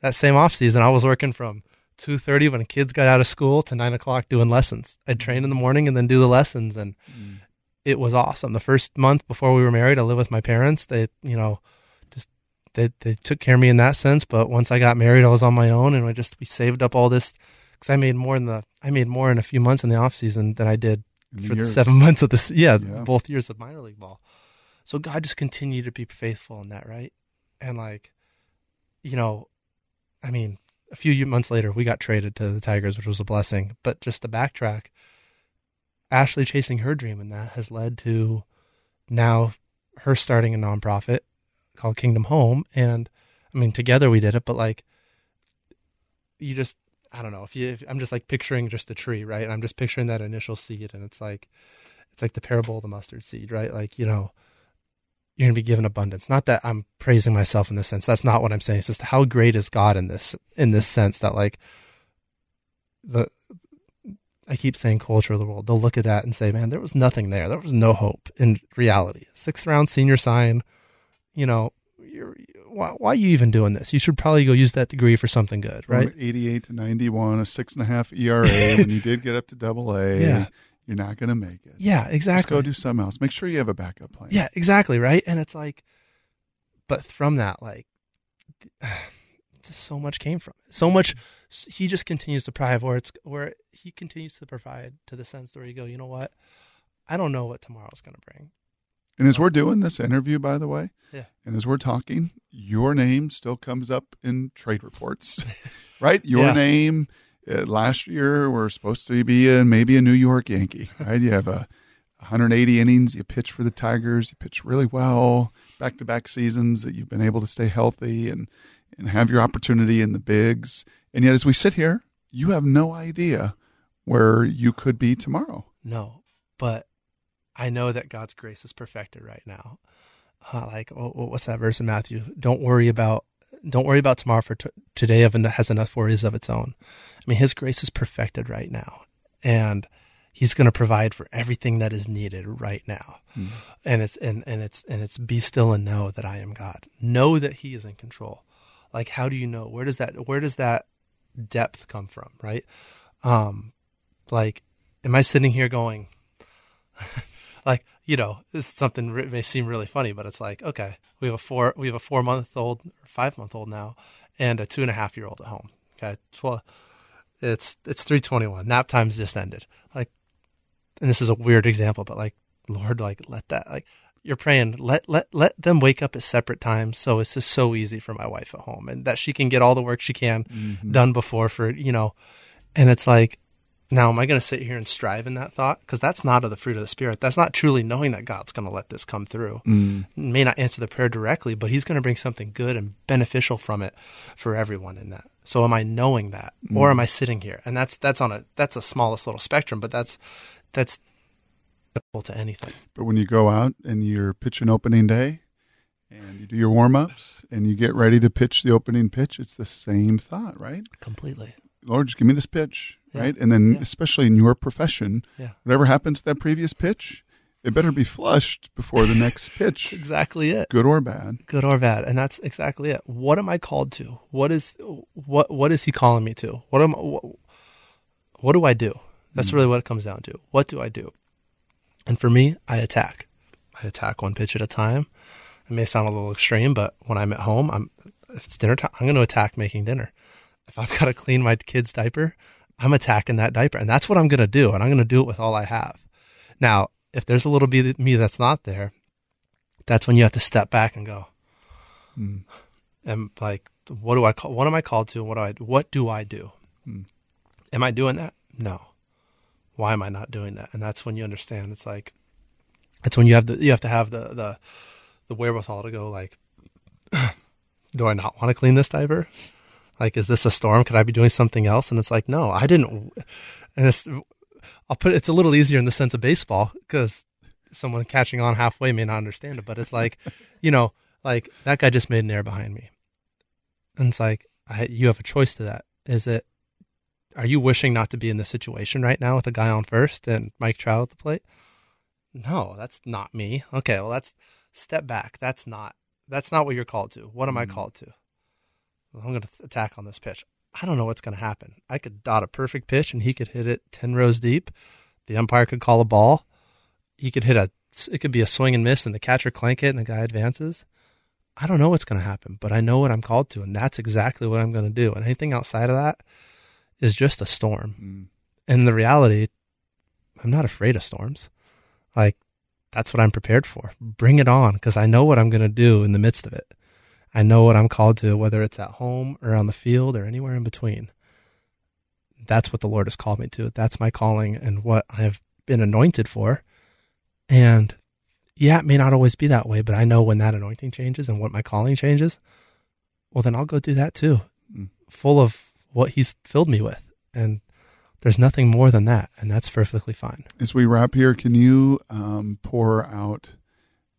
S3: that same off season i was working from 2.30 when kids got out of school to 9 o'clock doing lessons i'd train in the morning and then do the lessons and
S1: Mm.
S3: it was awesome. The first month before we were married, I lived with my parents. They, you know, they they took care of me in that sense. But once I got married, I was on my own, and I just we saved up all this because I made more in the I made more in a few months in the off season than I did for the seven months of this. Yeah,
S1: Yeah.
S3: both years of minor league ball. So God just continued to be faithful in that, right? And like, you know, I mean, a few months later, we got traded to the Tigers, which was a blessing. But just to backtrack, Ashley chasing her dream in that has led to now her starting a nonprofit called Kingdom Home. And I mean, together we did it, but like, you just, I don't know if you, if, I'm just like picturing just a tree, right? And I'm just picturing that initial seed, and it's like, it's like the parable of the mustard seed, right? Like, you know, you're going to be given abundance. Not that I'm praising myself in this sense. That's not what I'm saying. It's just how great is God in this, in this sense that like the, I keep saying culture of the world. They'll look at that and say, man, there was nothing there. There was no hope in reality. Sixth round senior sign, you know, you're, why, why are you even doing this? You should probably go use that degree for something good,
S1: From
S3: right?
S1: 88 to 91, a six and a half ERA. when you did get up to double A,
S3: Yeah.
S1: you're not going to make it.
S3: Yeah, exactly.
S1: Just go do something else. Make sure you have a backup plan.
S3: Yeah, exactly, right? And it's like, but from that, like, just so much came from it. So much. He just continues to provide where it's where he continues to provide to the sense where you go, you know what? I don't know what tomorrow's going to bring.
S1: And as we're doing this interview, by the way,
S3: Yeah.
S1: and as we're talking, your name still comes up in trade reports, right? Your
S3: Yeah.
S1: name uh, last year were supposed to be a, maybe a New York Yankee, right? You have a 180 innings, you pitch for the Tigers, you pitch really well, back to back seasons that you've been able to stay healthy and, and have your opportunity in the bigs. And yet, as we sit here, you have no idea where you could be tomorrow.
S3: No, but I know that God's grace is perfected right now. Uh, like, oh, oh, what's that verse in Matthew? Don't worry about, don't worry about tomorrow. For t- today has enough worries of its own. I mean, His grace is perfected right now, and He's going to provide for everything that is needed right now. And it's and and it's and it's be still and know that I am God. Know that He is in control. Like, how do you know? Where does that where does that depth come from? Right? Um, like, am I sitting here going? you know this is something re- may seem really funny but it's like okay we have a four we have a four month old or five month old now and a two and a half year old at home okay? Well it's it's 321 nap time's just ended. Like and this is a weird example but like lord like let that like you're praying let let let them wake up at separate times so it's just so easy for my wife at home and that she can get all the work she can mm-hmm. done before for you know and it's like now am i going to sit here and strive in that thought? Because that's not of the fruit of the spirit. That's not truly knowing that god's going to let this come through.
S1: Mm.
S3: may not answer the prayer directly but he's going to bring something good and beneficial from it for everyone in that. So am i knowing that? Or am i sitting here? And that's that's on a that's a smallest little spectrum but that's that's applicable to anything.
S1: But when you go out and you're pitching opening day and you do your warm ups and you get ready to pitch the opening pitch, it's the same thought, right?
S3: completely
S1: Lord, just give me this pitch,
S3: Yeah.
S1: right? And then,
S3: Yeah.
S1: especially in your profession,
S3: yeah.
S1: whatever happens to that previous pitch, it better be flushed before the next
S3: that's
S1: pitch,
S3: exactly it.
S1: Good or bad.
S3: good or bad. And that's exactly it. What am i called to? What is what what is he calling me to? What am what, what do i do? That's hmm. really what it comes down to. What do i do? And for me i attack. I attack one pitch at a time. It may sound a little extreme but when i'm at home i'm it's dinner time i'm going to attack making dinner if i've got to clean my kid's diaper i'm attacking that diaper and that's what i'm going to do and i'm going to do it with all i have. Now if there's a little bit of me that's not there that's when you have to step back and go
S1: Mm.
S3: and like what do i call what am i called to what do i what do i do?
S1: Hmm.
S3: am i doing that? No. Why am i not doing that? And that's when you understand it's like it's when you have the you have to have the the the wherewithal to go like do i not want to clean this diaper like is this a storm? Could i be doing something else? And it's like no i didn't and it's i'll put it, it's a little easier in the sense of baseball because someone catching on halfway may not understand it but it's like you know like that guy just made an error behind me. And it's like I, you have a choice to that. Is it are you wishing not to be in this situation right now with a guy on first and mike trout at the plate? No that's not me. Okay well that's step back. That's not that's not what you're called to. What am i
S1: Mhm.
S3: called to i'm going to attack on this pitch i don't know what's going to happen i could dot a perfect pitch and he could hit it 10 rows deep the umpire could call a ball he could hit a it could be a swing and miss and the catcher clank it and the guy advances I don't know what's going to happen, but I know what I'm called to, and that's exactly what I'm going to do. And anything outside of that is just a storm.
S1: Mm.
S3: And the reality, I'm not afraid of storms. Like, that's what I'm prepared for. Bring it on, because I know what I'm going to do in the midst of it. I know what I'm called to, whether it's at home or on the field or anywhere in between. That's what the Lord has called me to. That's my calling and what I have been anointed for. And yeah, it may not always be that way, but I know when that anointing changes and what my calling changes, well, then I'll go do that too,
S1: Mm.
S3: full of what He's filled me with. And there's nothing more than that. And that's perfectly fine.
S1: As we wrap here, can you um, pour out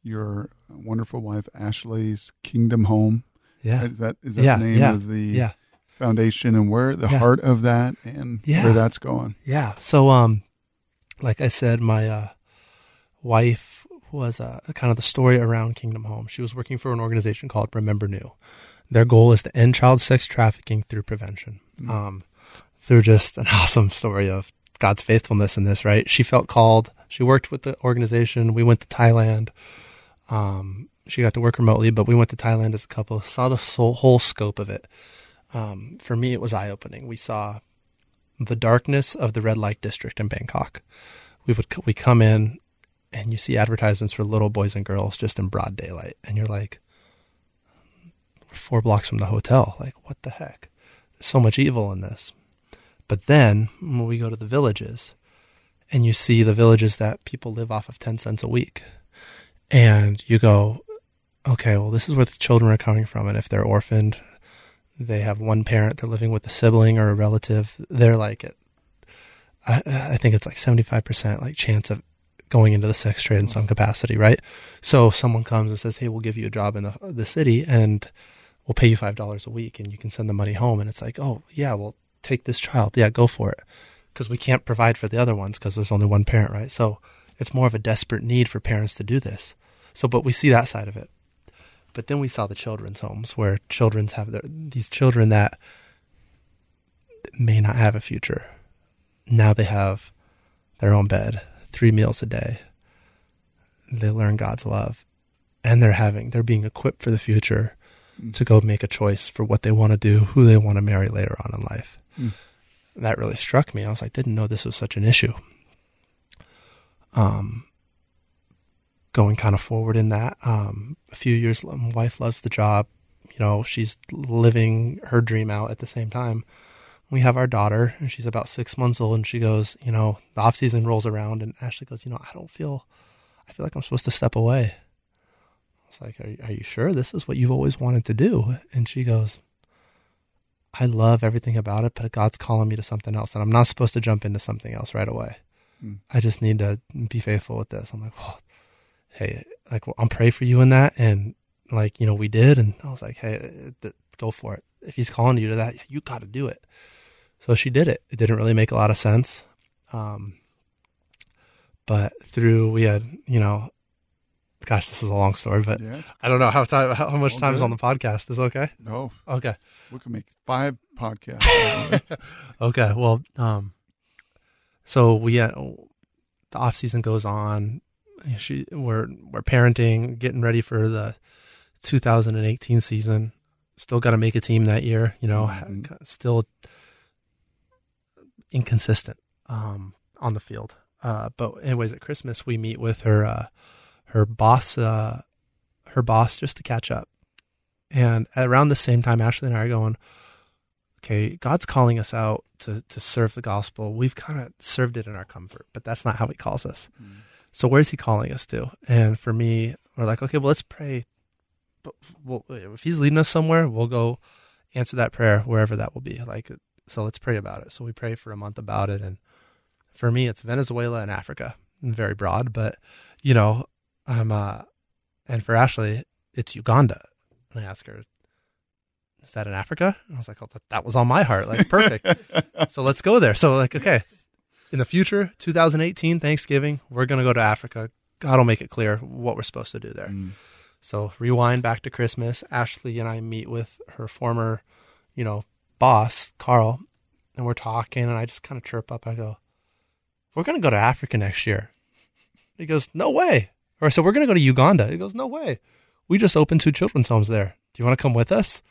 S1: your wonderful wife Ashley's Kingdom Home?
S3: Yeah.
S1: Is that is that
S3: Yeah,
S1: the name
S3: yeah,
S1: of the
S3: Yeah.
S1: foundation and where the heart of that and where that's going?
S3: Yeah. So, um, like I said, my uh, wife was uh, kind of the story around Kingdom Home. She was working for an organization called Remember Nhu. Their goal is to end child sex trafficking through prevention.
S1: Mm.
S3: Um, through just an awesome story of God's faithfulness in this, right? She felt called. She worked with the organization. We went to Thailand. Um, she got to work remotely, but we went to Thailand as a couple, saw the whole, scope of it. um, for me, it was eye opening. We saw the darkness of the red light district in Bangkok. We would we come in, and you see advertisements for little boys and girls just in broad daylight, and you're like, four blocks from the hotel. Like, what the heck? There's so much evil in this. But then when we go to the villages, and you see the villages that people live off of ten cents a week, and you go, okay, well, this is where the children are coming from, and if they're orphaned, they have one parent, they're living with a sibling or a relative, they're like, I, I think it's like 75% like chance of going into the sex trade in some capacity, right? So someone comes and says, hey, we'll give you a job in the, the city and we'll pay you $5 a week and you can send the money home. And it's like, oh, yeah, well, take this child. Yeah, go for it. Because we can't provide for the other ones because there's only one parent, right? So it's more of a desperate need for parents to do this. So, but we see that side of it. But then we saw the children's homes where children's have their, these children that may not have a future. Now they have their own bed, three meals a day. They learn God's love and they're having, they're being equipped for the future mm. to go make a choice for what they want to do, who they want to marry later on in life. Mm. That really struck me. I was like, didn't know this was such an issue. Um, going kind of forward in that. Um, a few years, my wife loves the job. You know, she's living her dream out at the same time. We have our daughter, and she's about six months old, and she goes, you know, the off season rolls around, and Ashley goes, you know, I don't feel, I feel like I'm supposed to step away. I was like, are, are you sure this is what you've always wanted to do? And she goes, I love everything about it, but God's calling me to something else, and I'm not supposed to jump into something else right away. Mm. I just need to be faithful with this. I'm like, well, hey, like well, I'm pray for you in that, and like you know we did, and I was like, hey, th- go for it. If he's calling you to that, you got to do it. So she did it. It didn't really make a lot of sense, um, but through we had you know, gosh, this is a long story, but yeah, I don't know how time how, how much time is on the podcast. Is okay?
S1: No.
S3: Okay.
S1: We can make five podcasts.
S3: okay. Well, um, so we had the off season goes on she we're we're parenting, getting ready for the 2018 season. Still got to make a team that year, you know. Mm-hmm. Still inconsistent um, on the field. Uh, but anyways, at Christmas we meet with her uh, her boss uh, her boss just to catch up. And around the same time, Ashley and I are going, okay, God's calling us out to to serve the gospel. We've kind of served it in our comfort, but that's not how He calls us. Mm. So where's he calling us to? And for me, we're like, okay, well, let's pray. But we'll, if he's leading us somewhere, we'll go answer that prayer wherever that will be. Like, so let's pray about it. So we pray for a month about it. And for me, it's Venezuela and Africa, very broad, but you know, I'm, uh, and for Ashley, it's Uganda. And I ask her, is that in Africa? And I was like, oh, that, that was on my heart. Like, perfect. so let's go there. So like, okay, in the future, 2018 Thanksgiving, we're going to go to Africa. God will make it clear what we're supposed to do there. Mm. So rewind back to Christmas. Ashley and I meet with her former, you know, boss, Carl, and we're talking and I just kind of chirp up. I go, we're going to go to Africa next year. He goes, no way. Or I said, we're going to go to Uganda. He goes, no way. We just opened two children's homes there. Do you want to come with us?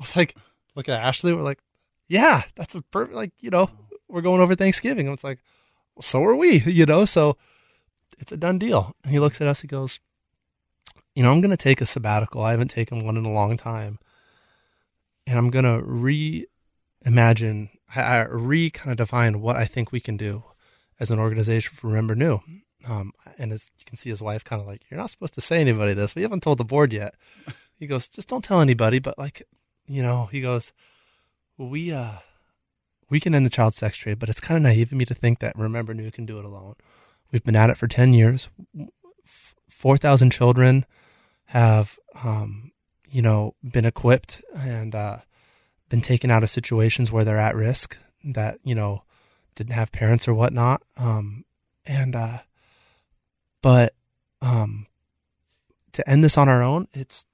S3: I was like, look at Ashley. We're like, yeah, that's a perfect, like, you know, we're going over Thanksgiving. And it's like, well, so are we, you know? So it's a done deal. And he looks at us, he goes, you know, I'm going to take a sabbatical. I haven't taken one in a long time. And I'm going to reimagine, I re kind of define what I think we can do as an organization for Remember Nhu. Um, and as you can see, his wife kind of like, you're not supposed to say anybody this. We haven't told the board yet. He goes, just don't tell anybody. But like, you know, he goes, we, uh, we can end the child sex trade, but it's kind of naive of me to think that Remember Nhu can do it alone. We've been at it for 10 years. 4,000 children have, um, you know, been equipped and uh, been taken out of situations where they're at risk that, you know, didn't have parents or whatnot. Um, and, uh, but um, to end this on our own, it's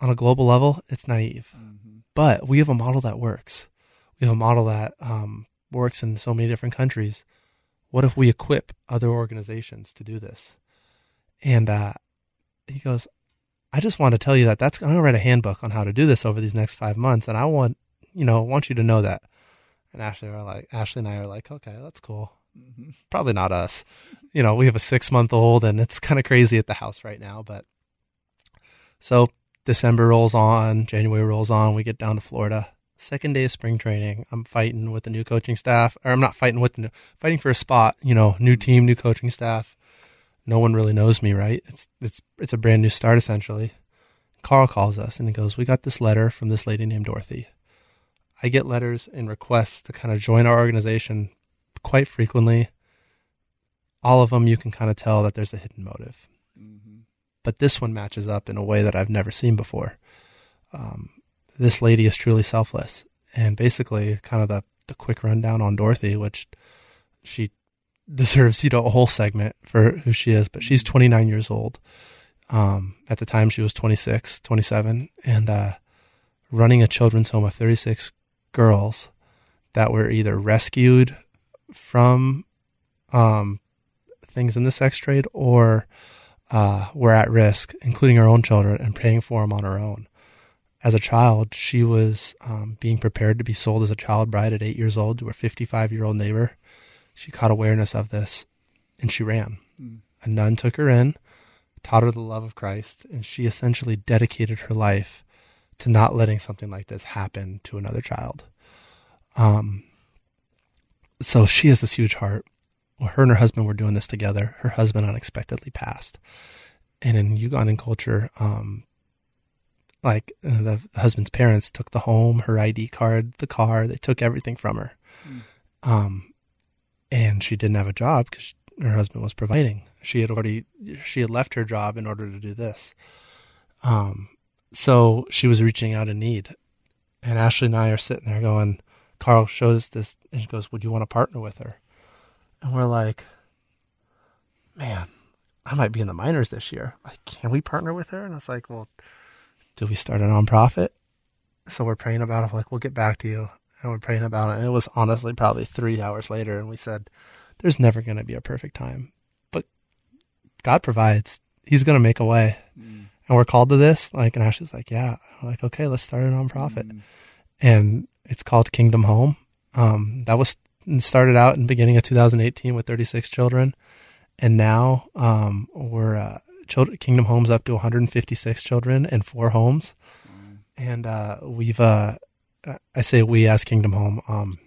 S3: on a global level, it's naive. Mm-hmm. But we have a model that works we have a model that um, works in so many different countries. What if we equip other organizations to do this? And uh, he goes, I just want to tell you that that's I'm gonna write a handbook on how to do this over these next five months, and I want you know want you to know that. And Ashley are like Ashley and I are like, okay, that's cool. Mm-hmm. Probably not us. You know, we have a six month old, and it's kind of crazy at the house right now. But so December rolls on, January rolls on, we get down to Florida. Second day of spring training, I'm fighting with the new coaching staff, or I'm not fighting with the new, fighting for a spot. You know, new team, new coaching staff no one really knows me, right? It's it's it's a brand new start essentially. Carl calls us and he goes, "We got this letter from this lady named Dorothy." I get letters and requests to kind of join our organization quite frequently. All of them, you can kind of tell that there's a hidden motive. Mm-hmm. But this one matches up in a way that I've never seen before. Um, this lady is truly selfless. And basically, kind of the, the quick rundown on Dorothy, which she deserves you know a whole segment for who she is but she's 29 years old um, at the time she was 26 27 and uh, running a children's home of 36 girls that were either rescued from um, things in the sex trade or uh, were at risk including her own children and paying for them on her own as a child she was um, being prepared to be sold as a child bride at eight years old to her 55 year old neighbor she caught awareness of this and she ran. Mm. A nun took her in, taught her the love of Christ, and she essentially dedicated her life to not letting something like this happen to another child. Um, so she has this huge heart. Well, her and her husband were doing this together. Her husband unexpectedly passed. And in Ugandan culture, um, like uh, the, husband's parents took the home, her ID card, the car, they took everything from her. Mm. Um, and she didn't have a job because her husband was providing. She had already she had left her job in order to do this. Um, so she was reaching out in need, and Ashley and I are sitting there going. Carl shows this and he goes, "Would you want to partner with her?" And we're like, "Man, I might be in the minors this year. Like, can we partner with her?" And I was like, "Well, do we start a nonprofit?" So we're praying about it. Like, we'll get back to you and we're praying about it. And it was honestly probably three hours later, and we said, "There's never going to be a perfect time, but God provides. He's going to make a way." Mm. And we're called to this. Like, and Ashley's like, "Yeah." I'm like, "Okay, let's start a nonprofit," mm. and it's called Kingdom Home. Um, that was started out in the beginning of 2018 with 36 children, and now um, we're uh, children, Kingdom Homes up to 156 children and four homes, mm. and uh, we've uh, I say we as Kingdom Home, um,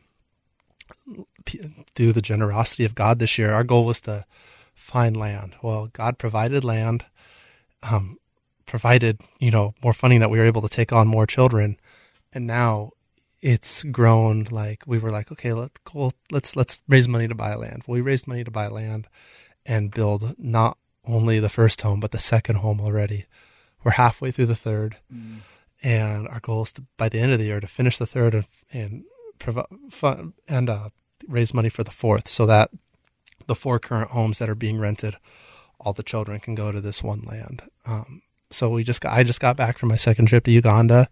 S3: do the generosity of God this year. Our goal was to find land. Well, God provided land, um, provided you know more funding that we were able to take on more children, and now it's grown. Like we were like, okay, let's go, let's let's raise money to buy land. Well, we raised money to buy land and build not only the first home but the second home already. We're halfway through the third. Mm and our goal is to, by the end of the year to finish the third and and fund, and uh, raise money for the fourth, so that the four current homes that are being rented, all the children can go to this one land. Um, so we just got, I just got back from my second trip to Uganda.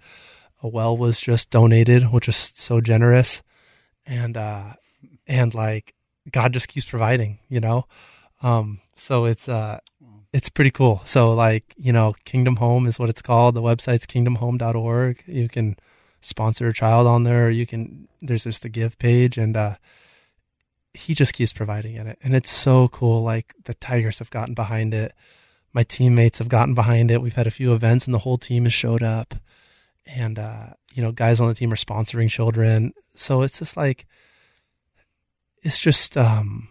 S3: A well was just donated, which is so generous, and uh, and like God just keeps providing, you know. Um, so it's uh, it's pretty cool. So like, you know, Kingdom Home is what it's called. The website's kingdomhome.org. You can sponsor a child on there. You can, there's just a give page and, uh, he just keeps providing in it. And it's so cool. Like the Tigers have gotten behind it. My teammates have gotten behind it. We've had a few events and the whole team has showed up. And, uh, you know, guys on the team are sponsoring children. So it's just like, it's just, um,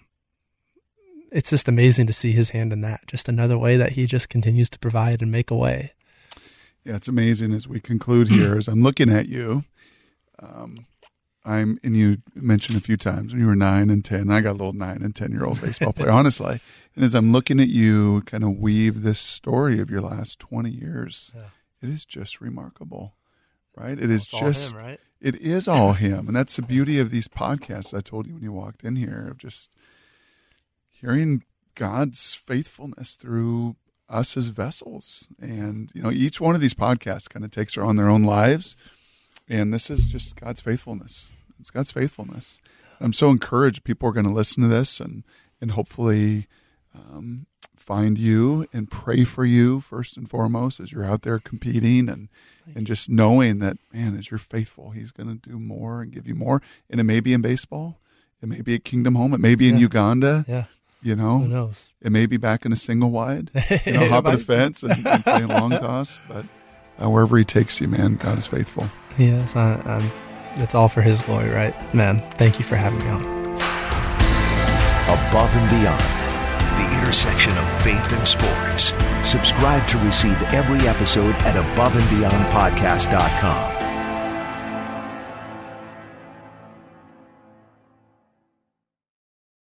S3: it's just amazing to see his hand in that. Just another way that he just continues to provide and make a way.
S1: Yeah, it's amazing as we conclude here. As I'm looking at you, um, I'm and you mentioned a few times when you were nine and ten. I got a little nine and ten year old baseball player, honestly. And as I'm looking at you, kind of weave this story of your last 20 years, yeah. it is just remarkable, right? It is just him, right? It is all him, and that's the beauty of these podcasts. I told you when you walked in here of just hearing God's faithfulness through us as vessels. And, you know, each one of these podcasts kind of takes her on their own lives. And this is just God's faithfulness. It's God's faithfulness. I'm so encouraged people are going to listen to this and, and hopefully um, find you and pray for you first and foremost as you're out there competing and and just knowing that man as you're faithful he's going to do more and give you more and it may be in baseball it may be at kingdom home it may be in
S3: Yeah.
S1: uganda
S3: Yeah.
S1: You know
S3: Who knows?
S1: it may be back in a single wide you know hopping a
S3: Might-
S1: fence and, and playing long toss but uh, wherever he takes you man god is faithful
S3: Yes, I, I'm, it's all for His glory, right? Man, thank you for having me on.
S4: Above and Beyond, the intersection of faith and sports. Subscribe to receive every episode at aboveandbeyondpodcast.com.